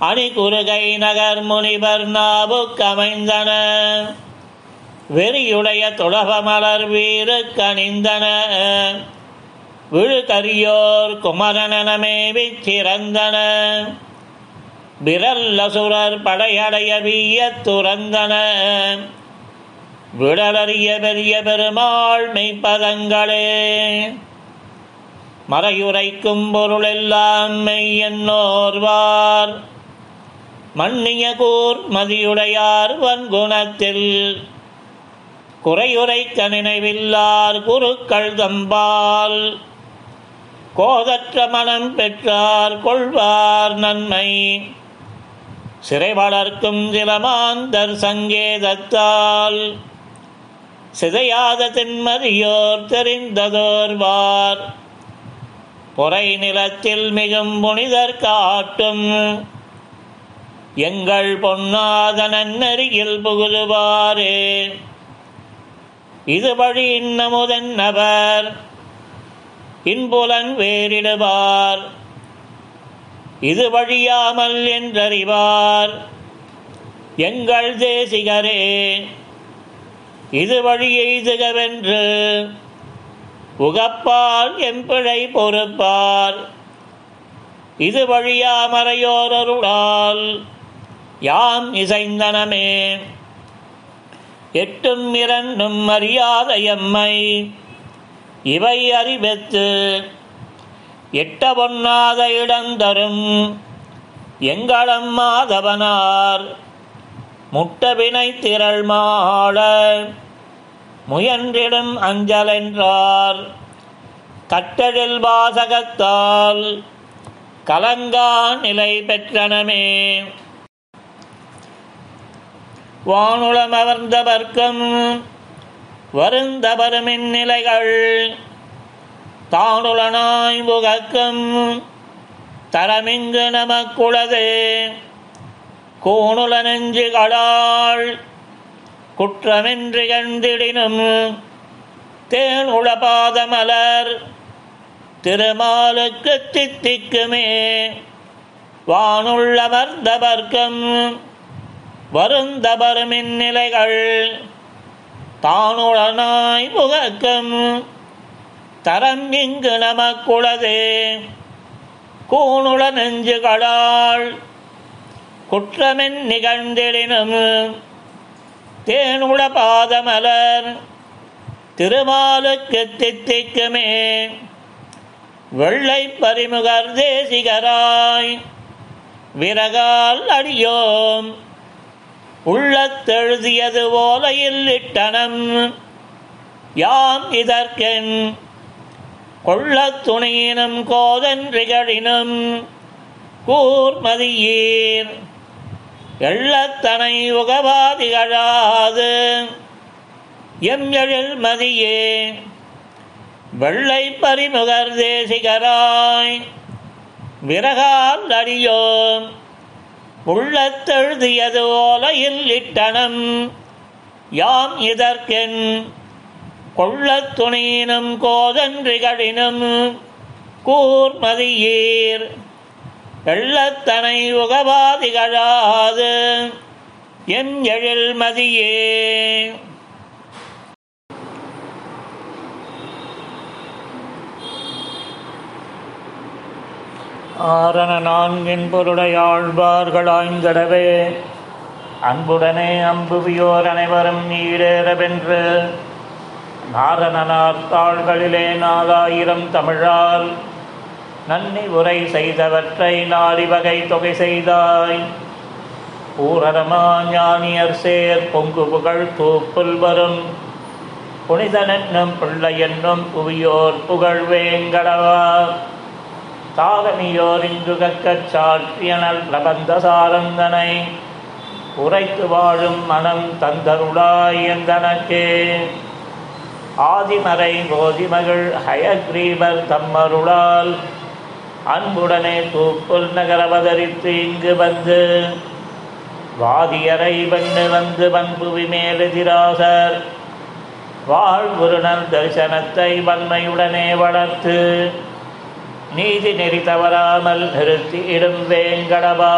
அணிகுருகை நகர் முனிவர் நாவுக்கமைந்தன வெறியுடைய துளப வீரு கணிந்தன விழுகரியோர் குமரனமே சிறந்தன. விரல் அசுரர் படையடைய வீய துறந்தன. விடலறிய பெரிய பெருமாள் மெய்ப்பதங்களே. மறையுரைக்கும் பொருளெல்லாம் மெய்யன்னோர்வார் மன்னிய கூர் மதியுடையார் வன்குணத்தில். குறையுரைக்க நினைவில்லார் குருக்கள் தம்பால். கோதற்ற மனம் பெற்றார் கொள்வார் நன்மை. சிறை வளர்க்கும் சிலமாந்தர் சங்கேதத்தால். சிதையாத தென்மதியோர் தெரிந்ததோர்வார் பொறை நிலத்தில் மிகும் புனிதர் காட்டும். எங்கள் பொன்னாத நன்னறியில் புகுதுவாரே. இது வழி இன்னமுதன் நபர் இன்புலன் வேறிடுவார். இது வழியாமல் என்றறிவார். எங்கள் தேசிகரே இது வழி எய்துகவென்று உகப்பால் எம்பிழை பொறுப்பார். இது வழியாமறையோரருளால் யாம் இசைந்தனமே. எட்டும் இரண்டும் அறியாத எம்மை இவை அறிவித்து எட்ட பொன்னாத இடந்தரும் எங்களம் மாதவனார். முட்டவினை திரள் மாள முயன்றிடும் அஞ்சலென்றார். கட்டழில் வாசகத்தால் கலங்கா நிலை பெற்றனமே. வானுளமவர்ந்தவர்க்கம் வருந்தவருமின் நிலைகள் தானுளனாய் முகக்கம் தரமிங்கு நமக்குளதே. கோணுல நெஞ்சுகளால் குற்றமின்றி கண்டிடினும் தேன் உளபாதமலர் திருமாலுக்கு தித்திக்குமே. வானுள்ளமர்ந்தவர்க்கம் வருந்தபருமின் நிலைகள் தானுடனாய் முகக்கம் தரம் இங்கு நமக்குளதே கூணுள நெஞ்சுகளால் குற்றமென் நிகழ்ந்திடினும் தேனுள பாதமலர் திருமாலுக்கு தித்திக்குமே. வெள்ளை பரிமுகர் தேசிகராய் விறகால் அடியோம். உள்ளத்தெழுதியது ஓலையில் இட்டனம். யாம் இதற்கென்? கொள்ளத் துணையினும் கோதன்றிகளினும் கூர்மதியீர். எள்ளத்தனை உகவாதிகழாது எம் எழில் மதியே. வெள்ளை பரிமுகர் தேசிகராய் விறகால் அடியோம். உள்ளத்தெழுதியது ஓலையில் இட்டனம் யாம் இதற்கென் கொள்ளத் துணியினும் கோதன்றிகளினும் கூர்மதியீர். எள்ளத்தனை உகவாதிகழாது என் எழில் மதியே ஆரண நான்கின் பொருளையாழ்வார்களாய்ந்தடவே அன்புடனே அம்புவியோர் அனைவரும் ஈடேறவென்று நாரணனார் தாள்களிலே நாலாயிரம் தமிழால். நன்னி உரை செய்தவற்றை நாடிவகை தொகை செய்தாய். பூரணமா ஞானியர் சேர் பொங்கு புகழ் தூப்புல் வரும். புனிதனென்னும் பிள்ளை என்னும் புவியோர் புகழ்வேங்கடவா வேங்கடவா தாகமியோர் சாற்றியனல் லபந்த சாரந்தனை உரைத்து வாழும் மனம் தந்தருளாய் எந்தனக்கே ஆதிமறை கோதிமகள் ஹயக்ரீபர் தம்மருளால் அன்புடனே தூக்குள் நகரவதரித்து இங்கு வந்து வாதியரை வெண்ணு வந்து பண்புவி மேலெதிராசர் வாழ்வுருணர் தரிசனத்தை வன்மையுடனே வளர்த்து நீதி நெறி தவறாமல் நிறுத்தி இடும் வேங்கடவா.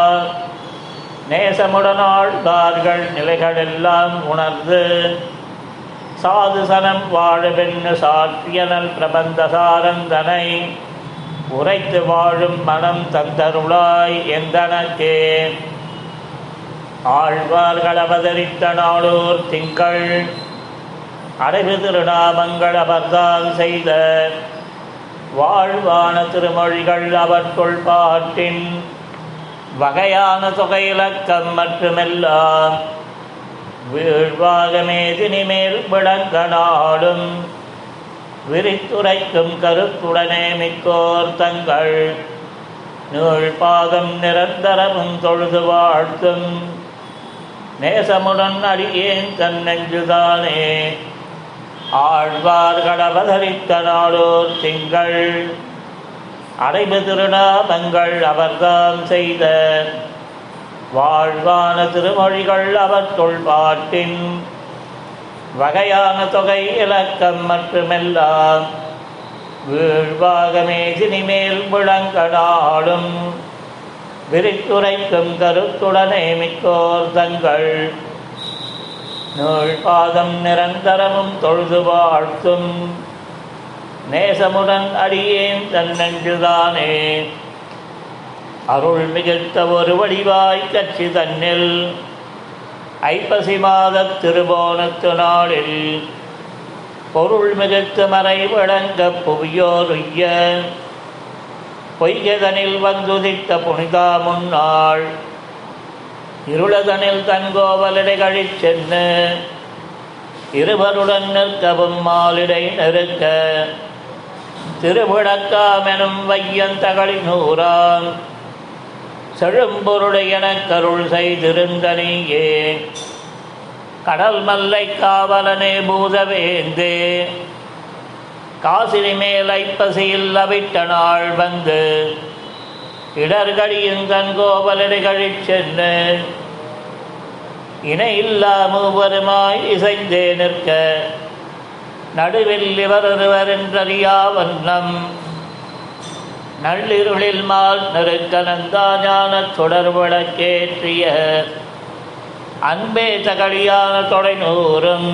நேசமுடனாழ்ந்தார்கள் நிலைகளெல்லாம் உணர்ந்து சாதுசனம் வாழுவென்னு சாத்தியனல் பிரபந்த சாரந்தனை உரைத்து வாழும் மனம் தந்தருளாய் எந்தனக்கே. ஆழ்வார்கள் அவதரித்த நாளோர் திங்கள் அடைவு திருநாமங்கள் அவர்தான் செய்த வாழ்வான திருமொழிகள் அவற்றுள் பாட்டின். வகையான தொகையிலக்கம் மட்டுமெல்லாம் வீழ்வாகமே தினிமேல் விளங்கனாடும் விரித்துரைக்கும் கருத்துடனே மிக்கோர் தங்கள். நீழ்பாதம் நிரந்தரமும் தொழுது வாழ்த்தும். நேசமுடன் அடியேன் தன் நெஞ்சுதானே. ஆழ்வார்கள் அவதரித்த நாளோர் திங்கள். அடைவு திருநாமங்கள் அவர்தாம் செய்த. வாழ்வான திருமொழிகள் அவர் தொல்பாட்டின். வகையான தொகை இலக்கம் மற்றுமெல்லாம். வீழ்வாகமே சினிமேல் முழங்கடாலும் விரித்துரைக்கும் கருத்துடனே மிக்கோர் தங்கள். நூல் பாதம் நிரந்தரமும் தொழுது வாழ்த்தும். நேசமுடன் அடியேன் தன் அருள் மிகுத்த ஒரு வடிவாய் கட்சி தன்னில். ஐப்பசி மாத திருவோணத்து நாளில் பொருள் மிகுத்து மறை விளங்க புவியோர் உய்ய. பொய்கதனில் வந்துதித்த புனிதா முன்னாள் இருளதனில் தன்கோவலிடை கழிச் சென்று இருவருடன் நிற்கவும் மாலிடை நெருக்க. திருவிழக்காமெனும் வையந்தகளி நூறான் செழும்பொருளையென கருள் செய்திருந்தனையே. கடல் மல்லை காவலனே பூதவேந்தே. காசினி மேல் ஐப்பசியில் அவிட்ட நாள் வந்து இடர்கடியின் தன் கோவலடிகளில் சென்று இணையில்லா மூவருமாய் இசைந்தே நிற்க நடுவில் இவர் ஒருவர் என்றறியா வண்ணம். நள்ளிருளில் மால் நெருக்கனந்தா ஞான தொடர் விளக்கேற்றிய அன்பே தகழியான தொடை நூறும்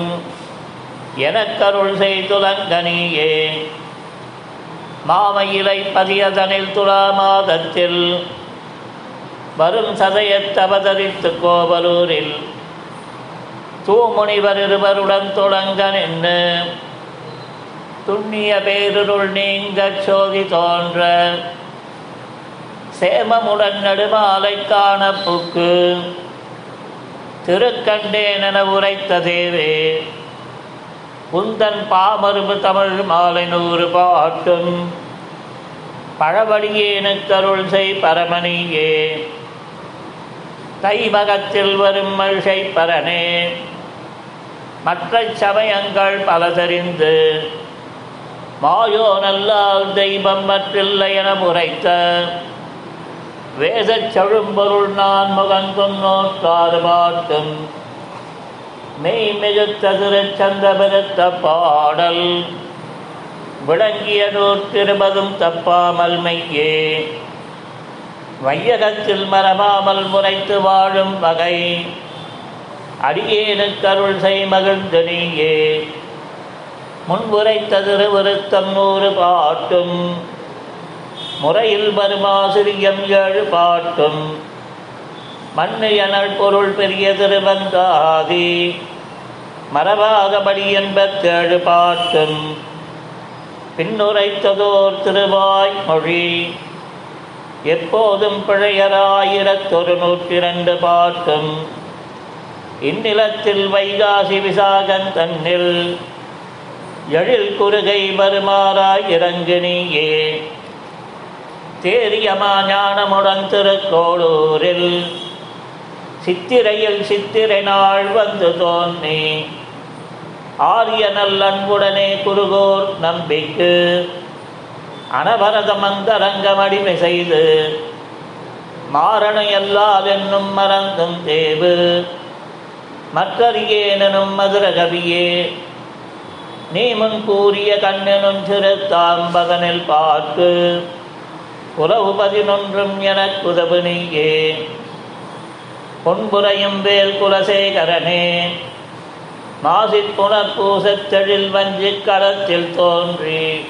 எனக்கருள் செய்துலங்கனியே மாமையிலை பதியதனில் துலா மாதத்தில் வரும் சதயத்தவதரித்து கோவலூரில் தூமுனிவர் இருவருடன் தொடங்க நின்று துண்ணிய பேருருள் நீங்க சோதி தோன்ற சேமமுடன் நடுமாலை புக்கு திருக்கண்டேன் என உரைத்த தேவே குந்தன் பாமரும்பு தமிழ் மாலை நூறு பாட்டும். பழவழியேனுக்கருள் செய் பரமணியே. தைமகத்தில் வரும் மழ்ஷை பரனே. மற்ற சமயங்கள் பல தெரிந்து மாயோ நல்லால் தெய்வம் மற்றில்லை என முறைத்த. வேதச் செழும்பொருள் நான் முகங்கும் பாட்டும் மெய் மிகுத்த திருச்சந்த பாடல். விளங்கிய நூற்றிருபதும் தப்பாமல் மையே வையகத்தில் மரமாமல் முறைத்து வாழும் வகை. அடியேனுக்கருள் செய் மகிழ்ந்து நீயே முன்வுரைத்த விருத்தம் நூறு பாட்டும். முறையில் வருமாசிரியம் ஏழு பாட்டும். மண்ணு எனல் பொருள் பெரிய திருவந்தாதி மரபாகபடி என்பத்தேழு பாட்டும் பின்னுரைத்ததோர் திருவாய் மொழி. எப்போதும் பிழையராயிரத்தொரு நூற்றி இரண்டு பாட்டும் இந்நிலத்தில் வைகாசி விசாகன் தன்னில். எழில் குறுகை வருமாறாய் இறங்கு நீயே. தேரியமா ஞானமுடன் திருக்கோளூரில். சித்திரையில் சித்திரை நாள் வந்து தோன்றி ஆரிய நல்லன்புடனே குருகோர் நம்பிக்கு அனவரத மந்தரங்கம் அடிமை செய்து மாரண எல்லாவென்னும் மறந்தும் தேவு மற்றறியேனும் மதுர கவியே நீ முன் கூறிய கண்ணனும் சிறுத்தாம்பதனில் பார்க்கு உறவு பதினொன்றும் எனக்குதவு நீயே. பொன்புரையும் வேல் குலசேகரனே. மாசிற் புனற்பூசத்தெழில் வஞ்சிக் களத்தில் தோன்றி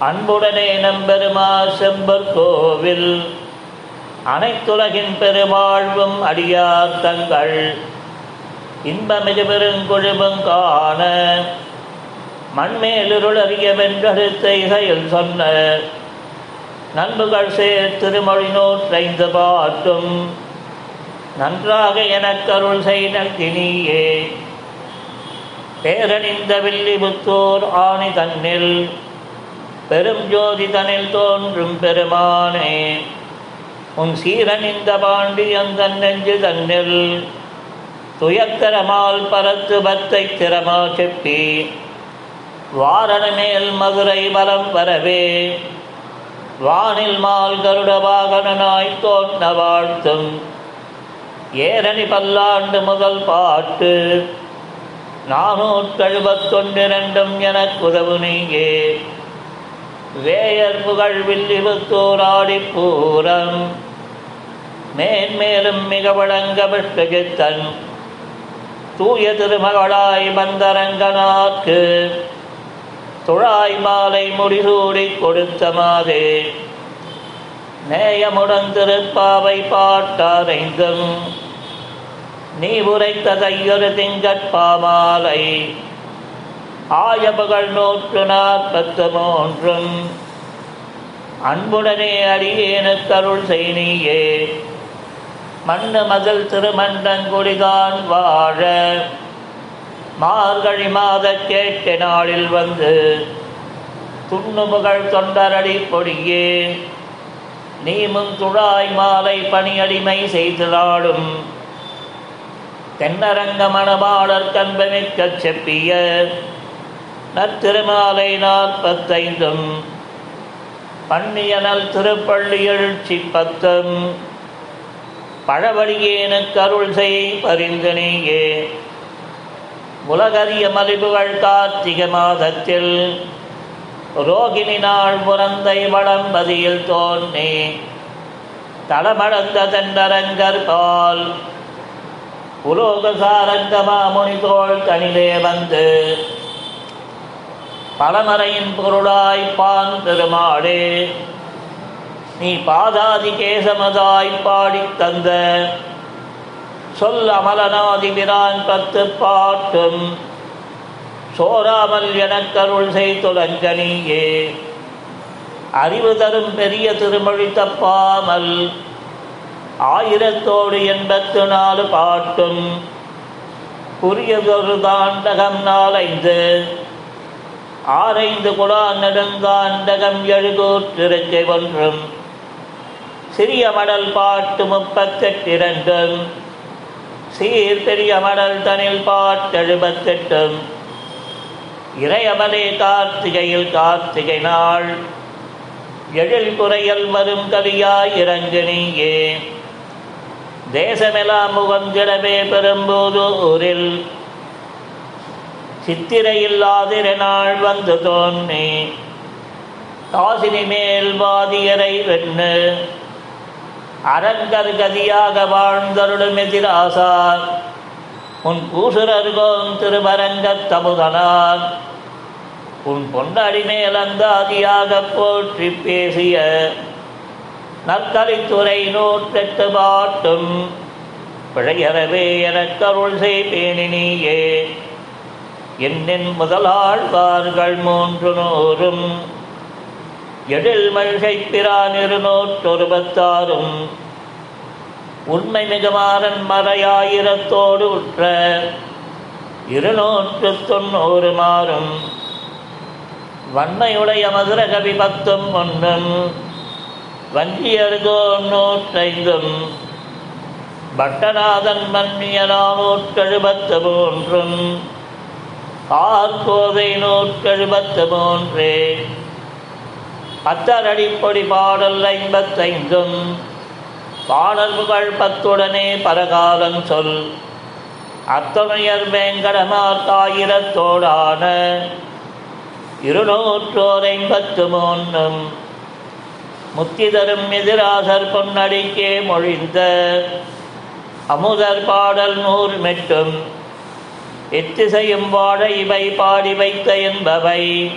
அன்புடனே நம்பெருமா செம்பர் கோவில் அனைத்துலகின் பெருவாழ்வும் அடியார் தங்கள். இன்பமிது பெருங்கொழுவும் காண மண்மேலிருள் அறிய இசையில் சொன்ன நண்புகள் சேர் திருமொழி நூற்றைந்து பாட்டும் நன்றாக எனக்கருள் செய் நல்கினியே பேரணிந்த வில்லி புத்தோர் ஆணி தன்னில் பெரும் ஜோதி தனில் தோன்றும் பெருமானே. உன் சீரணிந்த பாண்டியன் தன் நெஞ்சு தன்னில் துயக்கரமால் பரத்து பத்தை திறமா செப்பி. வாரண மேல் மதுரை வலம் வரவே வானில் மால் கருட வாகனனாய் தோன்ற வாழ்த்தும். ஏரணி பல்லாண்டு முதல் பாட்டு. நானூற்றெழுபத்தொன்னிரண்டும் எனக்கு உதவு நீங்கே. வேயர் புகழ் வில்லிபுத்தூராடி பூரம். மேன்மேலும் மிக வழங்க விட்டுகித்தன் தூய திருமகளாய் மந்தரங்கனாக்கு துழாய் மாலை முடிசூடி கொடுத்த மாதே. நேயமுடன் திருப்பாவை பாட்டாரைந்தும் நீ உரைத்த தையொரு திங்கட்பாமாலை ஆயபுகள் நூற்று நாற்பத்து மூன்றும். அன்புடனே அடியேனுக்கருள் செய்னியே. மண்ணு மகள் திருமண்டங்குடிதான் வாழ. மார்கழி மாத கேட்ட நாளில் வந்து துண்ணுமுகள் தொண்டரடி பொடியே. நீமும் துழாய் மாலை பணியடிமை செய்து நாடும் தென்னரங்க மணபாளர் கண்பமிக்க செப்பிய நற்திருமாலை நாற்பத்தைந்தும் பன்னியனல் திருப்பள்ளி எழுச்சி பத்தம் பழவழியேனுக்கு அருள் செய் பரிந்தனேயே. உலகறிய மலிபுகள் கார்த்திகை மாதத்தில் ரோகிணி நாள் புறந்தை வளம்பதியில் தோன்றி. தளமடந்த தென்னரங்கர் பால் உலோகசாரங்க மாமுனி தோள் தனிலே வந்து பலமறையின் பொருளாய்ப்பான் பெருமாடே நீ பாதாதி கேசமதாய் பாடித் தந்த சொல் அமலனாதி பிரான் பத்து பாட்டும் சோராமல் எனக்கருள் செய்துலங்கனியே அறிவு தரும் பெரிய திருமொழி தப்பாமல் ஆயிரத்தோடு எண்பத்து நாலு பாட்டும் புரியதொரு தாண்டகம் நாலைந்து ஆரைந்து குடா நெடுந்தாண்டகம் எழுகூற்றிருக்கை ஒன்றும். சிறிய மடல் பாட்டு முப்பத்தெட்டிரண்டும் சீர் பெரிய மடல் தனில் பாட்டு எழுபத்தெட்டும். இறையமலே கார்த்திகையில் கார்த்திகை நாள் எழில் குறையல் வரும் கலியாய் இறங்கு நீயே. தேசமெல்லாம் முகந்திடவே பெரும்போது ஊரில் சித்திரையில்லாதிர நாள் வந்து தோன்றி காசினி மேல் வாதியரை வெண்ணு அரங்கர் கதியாக வாழ்ந்தருடும் எதிராசார் உன் பூசுரர்கோம் திருமரங்கத் தமுதனார் உன் பொன்னடி மேலந்தாதியாக போற்றி பேசிய நற்கலித்துறை நூற்றெட்டு பாட்டும். பிழையறவே எனக்கருள் செய்வேனினியே என்னின் முதலாழ்வார்கள் மூன்று நூறும் எழில் மழ்கை பிரான் இருநூற்றொருபத்தாறும் உண்மை மிகுமாறன் மறையாயிரத்தோடு உற்ற இருநூற்று தொண்ணூறு மாறும் வன்மையுடைய மதுரகவி பத்தும் ஒன்றும். வஞ்சியர்கோ நூற்றைந்தும் பட்டநாதன் மன்னிய நானூற்றெழுபத்து மூன்றும் ஆர்கோதை நூற்றெழுபத்து மூன்றே அத்தரடிப்பொடி பாடல் ஐம்பத்தைந்தும் பாடல்கள் பத்துடனே பரகாலம் சொல். அத்தனையர் வேங்கடமாத்தாயிரத்தோடான இருநூற்றோர் ஐம்பத்து மூன்றும் முத்தி தரும் எதிராசர் பொன்னடிக்கே மொழிந்த அமுதர் பாடல் நூல் மெட்டும். எத்திசையும் வாழ இவை பாடி வைத்த என்பவை.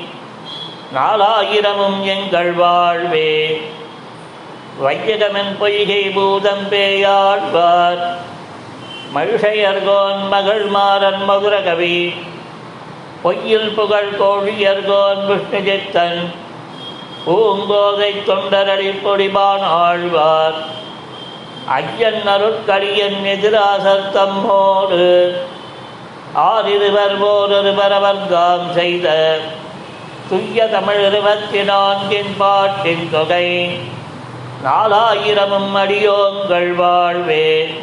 நாலாயிரமும் எங்கள் வாழ்வே. வையகமென் பொய்கை பூதம் பேயாழ்வார். மகிழ்கையர்கோன் மகள் மாறன் மதுரகவி. பொய்யில் புகழ் கோழியர்கோன் விஷ்ணுஜித்தன். பூங்கோதை தொண்டரடி பொடிபான் ஆழ்வார். ஐயன் அருட்கடியன் எதிராசர் தம்மோடு. ஆறிருவர் ஓரொருவர் அவர்காம் செய்த. துய்ய தமிழ் இருபத்தி நான்கின் பாட்டின் தொகை. நாலாயிரமும் அடியோங்கள் வாழ்வே.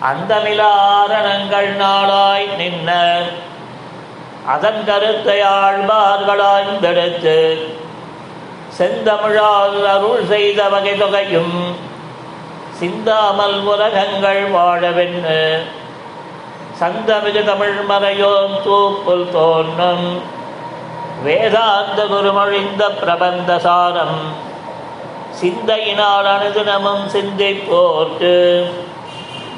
அந்த நிலாரணங்கள் நாளாய் நின்ன. அதன் கருத்தை ஆழ்வார்களாய்ந்தெடுத்து செந்தமிழால் அருள் செய்த வகை தொகையும் சிந்தாமல் உலகங்கள் வாழவென்னு சந்தமிகு தமிழ் மறையோன் தூப்புல் தோன்றும். வேதாந்த குருமொழிந்த பிரபந்த சாரம் சிந்தையினால் அனுதினமும் சிந்திப்போர்க்கு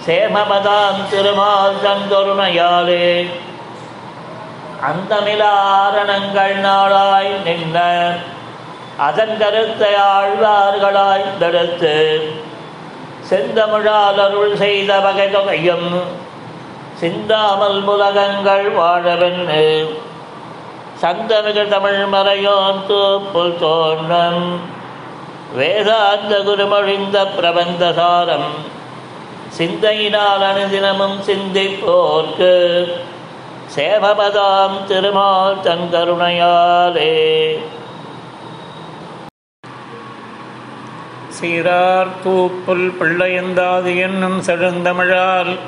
சேமபதாம் திருமால் தந்தொருமையாலே. அந்த நிலாரணங்கள் நாளாய் நின்ன அதன் கருத்தை ஆழ்வார்களாய் தடுத்து செந்தமிழால் அருள் செய்த வகை தொகையும் சிந்தாமல் முலகங்கள் வாழவென்று சந்தமிகு தமிழ் மறையோன் தூப்புல் தோன்றம் வேதாந்த குருமொழிந்த பிரபந்தசாரம் சிந்தையினால் அணுதினமும் சிந்திப்போர்க்கு சேவபதாம் திருமால் தன் கருணையாலே. சீரார் தூப்புல் பிள்ளையந்தாது என்னும் செழுந்தமிழால்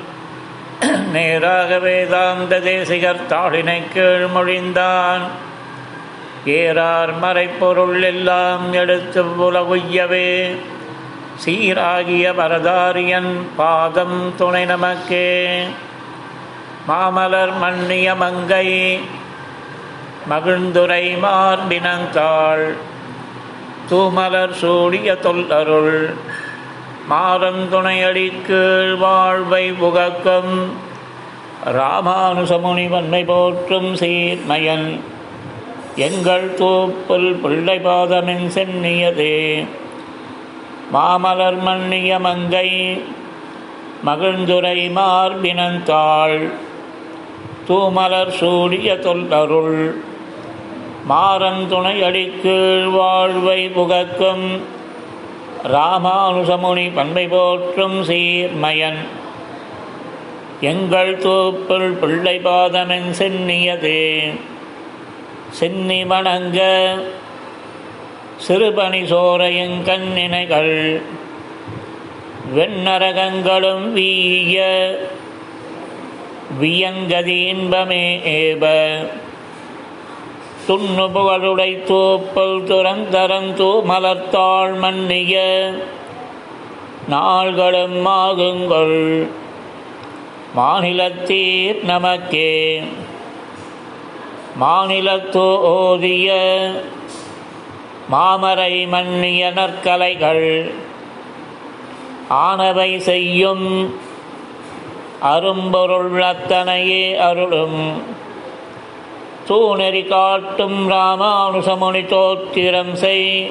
நேராக வேதாந்த தேசிகர் தாளினை கீழ்மொழிந்தான். ஏறார் மறைப்பொருள் எல்லாம் எடுத்து உலகுய்யவே. சீராகிய வரதாரியன் பாதம் துணை நமக்கே. மாமலர் மன்னிய மங்கை மகிழ்ந்துரை மார்பினந்தாள் தூமலர் சூடிய தொல்லருள். மாறந்துணையடி கீழ் வாழ்வை புகக்கும். ராமானுசமுனி வன்மை போற்றும் சீர்மயன். எங்கள் தூப்புல் பிள்ளை பாதமின் சென்னியதே. மாமலர் மன்னிய மங்கை. மகிழ்ந்துரை மார்பினந்தாள். தூமலர் சூடிய தொல்லருள். மாறந்துணை அடிக்கீழ் வாழ்வை புகக்கும் ராமானுசமுனி பண்பை போற்றும் சீர்மயன். எங்கள் தோப்புள் பிள்ளை பாதமென் சென்னியதே. சென்னி வணங்க சிறுபணி சோரையங்கண்ணினைகள் வெண்ணரகங்களும் வீய வியங்கதி இன்பமே ஏப. துண்ணு தோப்பல் தூப்பல் மலர்த்தாள் மன்னிய நாள்களும் ஆகுங்கள். மாநிலத்தீர் நமக்கே. மாநிலத்தோ ஓதிய மாமரை மன்னிய நற்கலைகள். ஆனவை செய்யும். அரும்பொருள் அத்தனையே அருளும். தூணெறி காட்டும் ராமானுசமுனி தோத்திரம் செய்.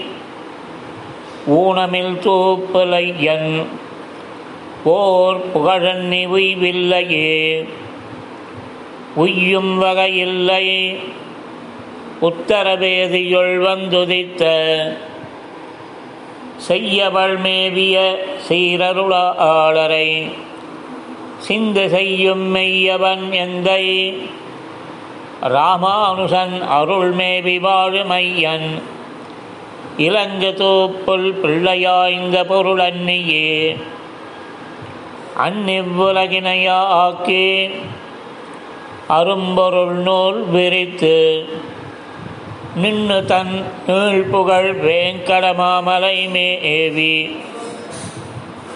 ஊனமில் தூப்பலையன் ஓர் புகழன்னி உய்வில்லையே உய்யும் வகையில்லை. உத்தரவேதியுள் வந்துதித்த செய்யவள் மேவிய சீரருளாளரை சிந்து செய்யும் மெய்யவன் எந்தை? ராமானுசன் அருள்மேவி வாழுமையன். இலங்கு தோப்புல் பிள்ளையாய்ந்த பொருள் அன்னியே அந்நிவ்வுலகினையா ஆக்கி அரும்பொருள் நூல் விரித்து. நின்னு தன் நீழ்புகழ் வேங்கடமாமலை மேவி.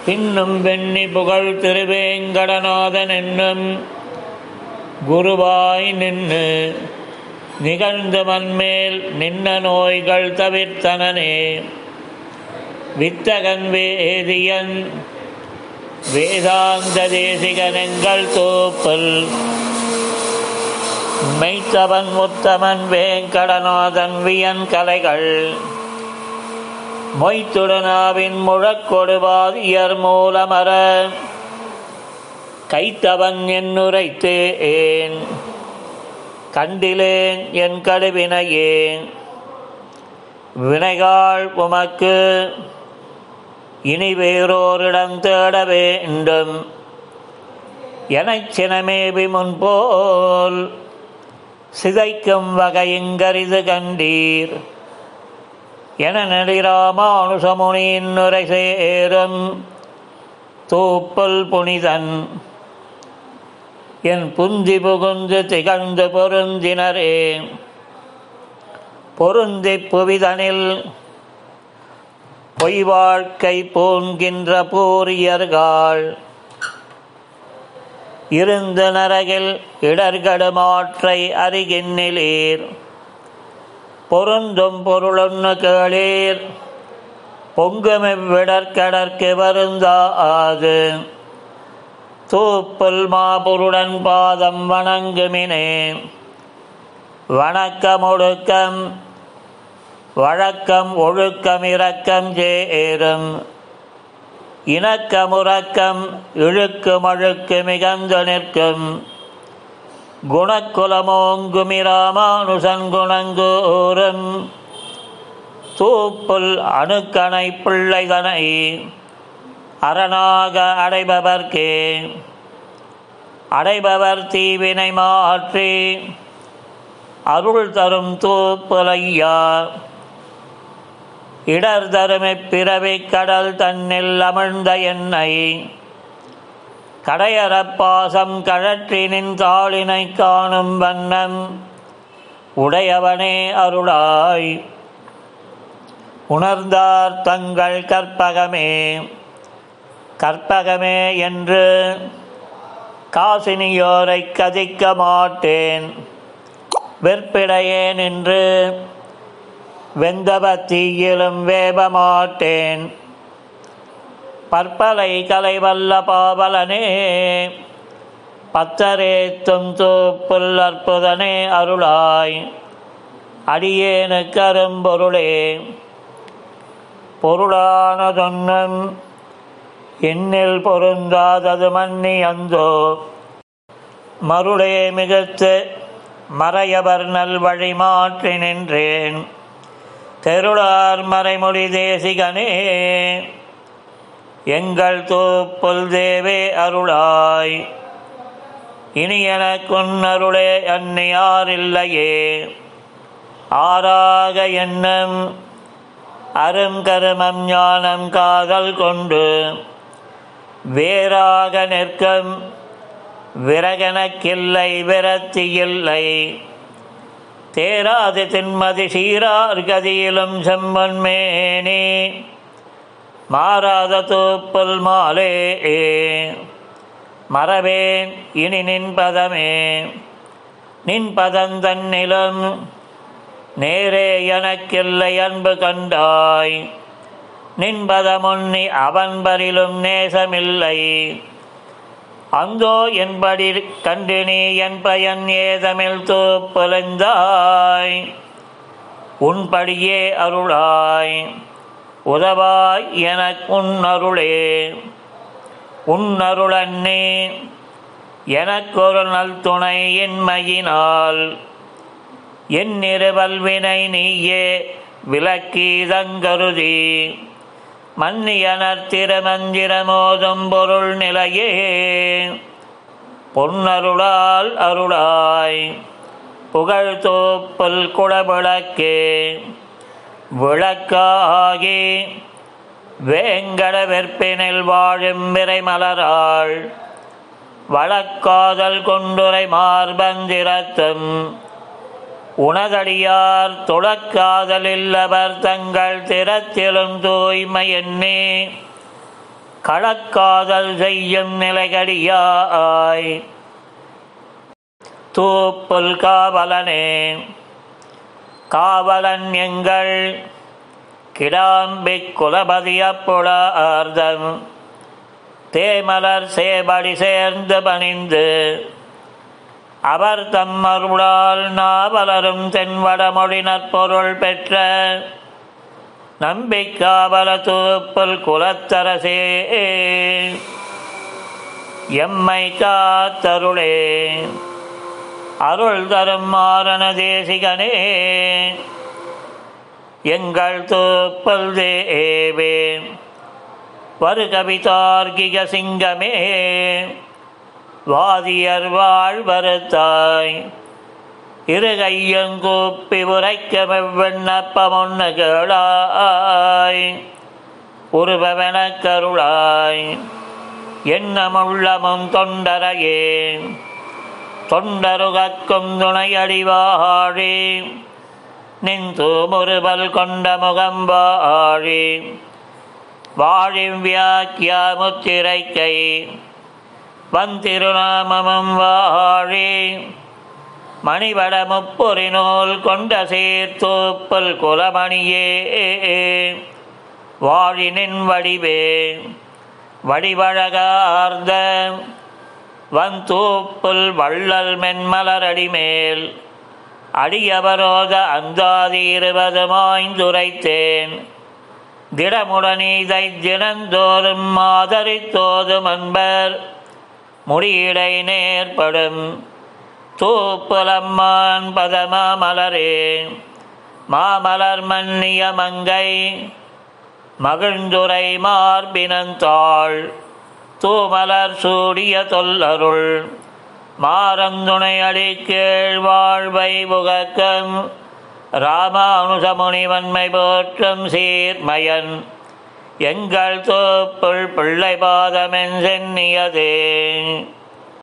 பின்னும் வெண்ணி புகழ் திருவேங்கடநாதன் என்னும் குருவாய் நின்று நிகழ்ந்து மண்மேல் நின்ன நோய்கள் தவிர்த்தனனே. வித்தகன் வேதியன் வேதாந்த தேசிகனங்கள் தோப்பல் மெய்த்தவன் முத்தமன் வேங்கடநாதன் வியன் கலைகள். மொய்த்துடனாவின் முழக்கொடுவாதியர் மூலமர கைத்தவன் என்னுரைத்தேன் கண்டிலேன் என் கடுவினையேன் வினைகாள் உமக்கு இனி வேறோரிடம் தேட வேண்டும் எனச் சினமேபி முன்போல் சிதைக்கும் வகையுங்கரிது கண்டீர். என நெடிராமானுசமுனியின் நுரை சேரும். தூப்பல் புனிதன் என் புந்தி புகுந்து திகழ்ந்து பொருந்தினரே. பொருந்தி புவிதனில் பொய் வாழ்க்கை போன்கின்ற பூரியர்கள். இருந்து நரகில் இடர்கடுமாற்றை அறிகின்னிலீர். பொருந்தும் பொருளொன்னு கேளீர். வருந்தா வருந்தாது. தூப்புல் மாபுருடன் பாதம் வணங்குமினே. வணக்கமொடுக்கம் வழக்கம் ஒழுக்கம் இரக்கம் சேரும் இணக்கமுறக்கம் இழுக்கு மழுக்கு மிகந்து நிற்கும். குணக்குலமோங்குமிராமானுசன் குணங்கூறும். தூப்புல் அணுக்கணை பிள்ளைதனை அரணாக அடைபவர்க்கே. அடைபவர் தீவினை மாற்றி அருள் தரும் தூப்புலையா. இடர் தருமை பிறவி கடல் தன்னில் அமிழ்ந்த என்னை கடையறப்பாசம் கழற்றினின் தாளினை காணும் வண்ணம் உடையவனே அருளாய். உணர்ந்தார் தங்கள் கற்பகமே. கற்பகமே என்று காசினியோரை கதிக்க மாட்டேன். வெற்பிடையேன் என்று வெந்தப தீயிலும் வேப மாட்டேன். பற்பலை கலைவல்ல பாவலனே பத்தரேத்தும் தூப்புல் அற்புதனே அருளாய். அடியேனு கரும்பொருளே பொருளானதொன்னும் என்னில் பொருந்தாதது மன்னி அந்தோ. மருளே மிகுத்து மறையவர் நல்வழி மாற்றி நின்றேன். தெருளார் மறைமொழி தேசிகனே. எங்கள் தூப்புல் தேவே அருளாய். இனி எனக்குன் அருளே இல்லையே ஆறாக எண்ணம் அருங்கருமம் ஞானம் காதல் கொண்டு வேறாக நிற்கும் விரகனக்கில்லை விரத்தி இல்லை. தேராது தின்மதி சீரார் கதியிலும் செம்மன்மேனே மாறாத தூப்பல் மாலே. மறவேன் இனி நின்பதமே நின்பதந்தன்னிலும் நேரே எனக்கில்லை அன்பு கண்டாய். நின்பதமுன்னி அவன்பரிலும் நேசமில்லை. அந்தோ என்படி கண்டு நீ என் பயன் ஏதமில் தூப்புலந்தாய் உன்படியே அருளாய். உதவாய் எனக்கு உன்னருளே. அருளே எனக்கொரு நல் துணை என்மையினால். என் நிறுவல்வினை நீயே விளக்கீதங்கருதி மன்னியனர் திருமந்திரமோதும் பொருள் நிலையே. பொன்னருளால் அருளாய். புகழ் தோப்பல் குடவிளக்கே. விளக்காகி வேங்கட வெற்பினில் வாழும் விரைமலராள் வழக்காதல் கொண்டுரை மார்பந்திரத்தும் உணதடியார் தொடக்காதலில்லவர் தங்கள் திறத்திலும் தூய்மை என்னே களக்காதல் செய்யும் நிலைகடியாய். தூப்புல் காவலனே காவலன் எங்கள் கிடாம்பிக் குலபதிய ஆர்தம் தேமலர் சேபடி சேர்ந்து பணிந்து அவர் தம் அருளால் நாவலரும் தென்வடமொழி நற்பொருள் பெற்ற நம்பிக்காவல தூப்பல் குலத்தரசே. எம்மை காத்தருளே அருள் தரும் மாரண தேசிகனே. எங்கள் தூப்பல் தேவே வருகவிதார்கிக சிங்கமே. வாதியர் வாழ்வருத்தாய். இரு கையங்கூப்பி உரைக்க வெவ்வெண்ணப்பமொன்னு கேளாய். உருபவன கருளாய் எண்ணமுள்ளமும் தொண்டரையே. தொண்டருகக்கும் துணையடிவாழி நின்று முறுவல் கொண்ட முகம்பாழி வாழிம் வியாக்கியா முத்திரைக்கை வந்திருநாமமம் வாழி. மணிவட முப்பொறி நூல் கொண்ட சேர்த்தோப்பல் குலமணியே. வாழினின் வடிவே வடிவழகார்ந்த வந்தூப்புல் வள்ளல் மென்மலரடிமேல் அடியவரோத அந்தாதி இருபதுமாய்ந்துரைத்தேன் திடமுடனீதை தினந்தோறும் மாதரித்தோதும் அன்பர். முடியிடை நேர்படும். தூப்புலம்மான் பதமாமலரே மாமலர் மன்னிய மங்கை. மகிழ்ந்துரை மார்பினந்தாள் தூமலர் சூடிய தொல்லருள். மாறந்துணை அடிக்கேழ் வாழ்வை புகக்கம். ராமானுசமுனிவன்மை போற்றும் சீர்மயன். எங்கள் தோப்புள் பிள்ளை பாதமென் சென்னியதே.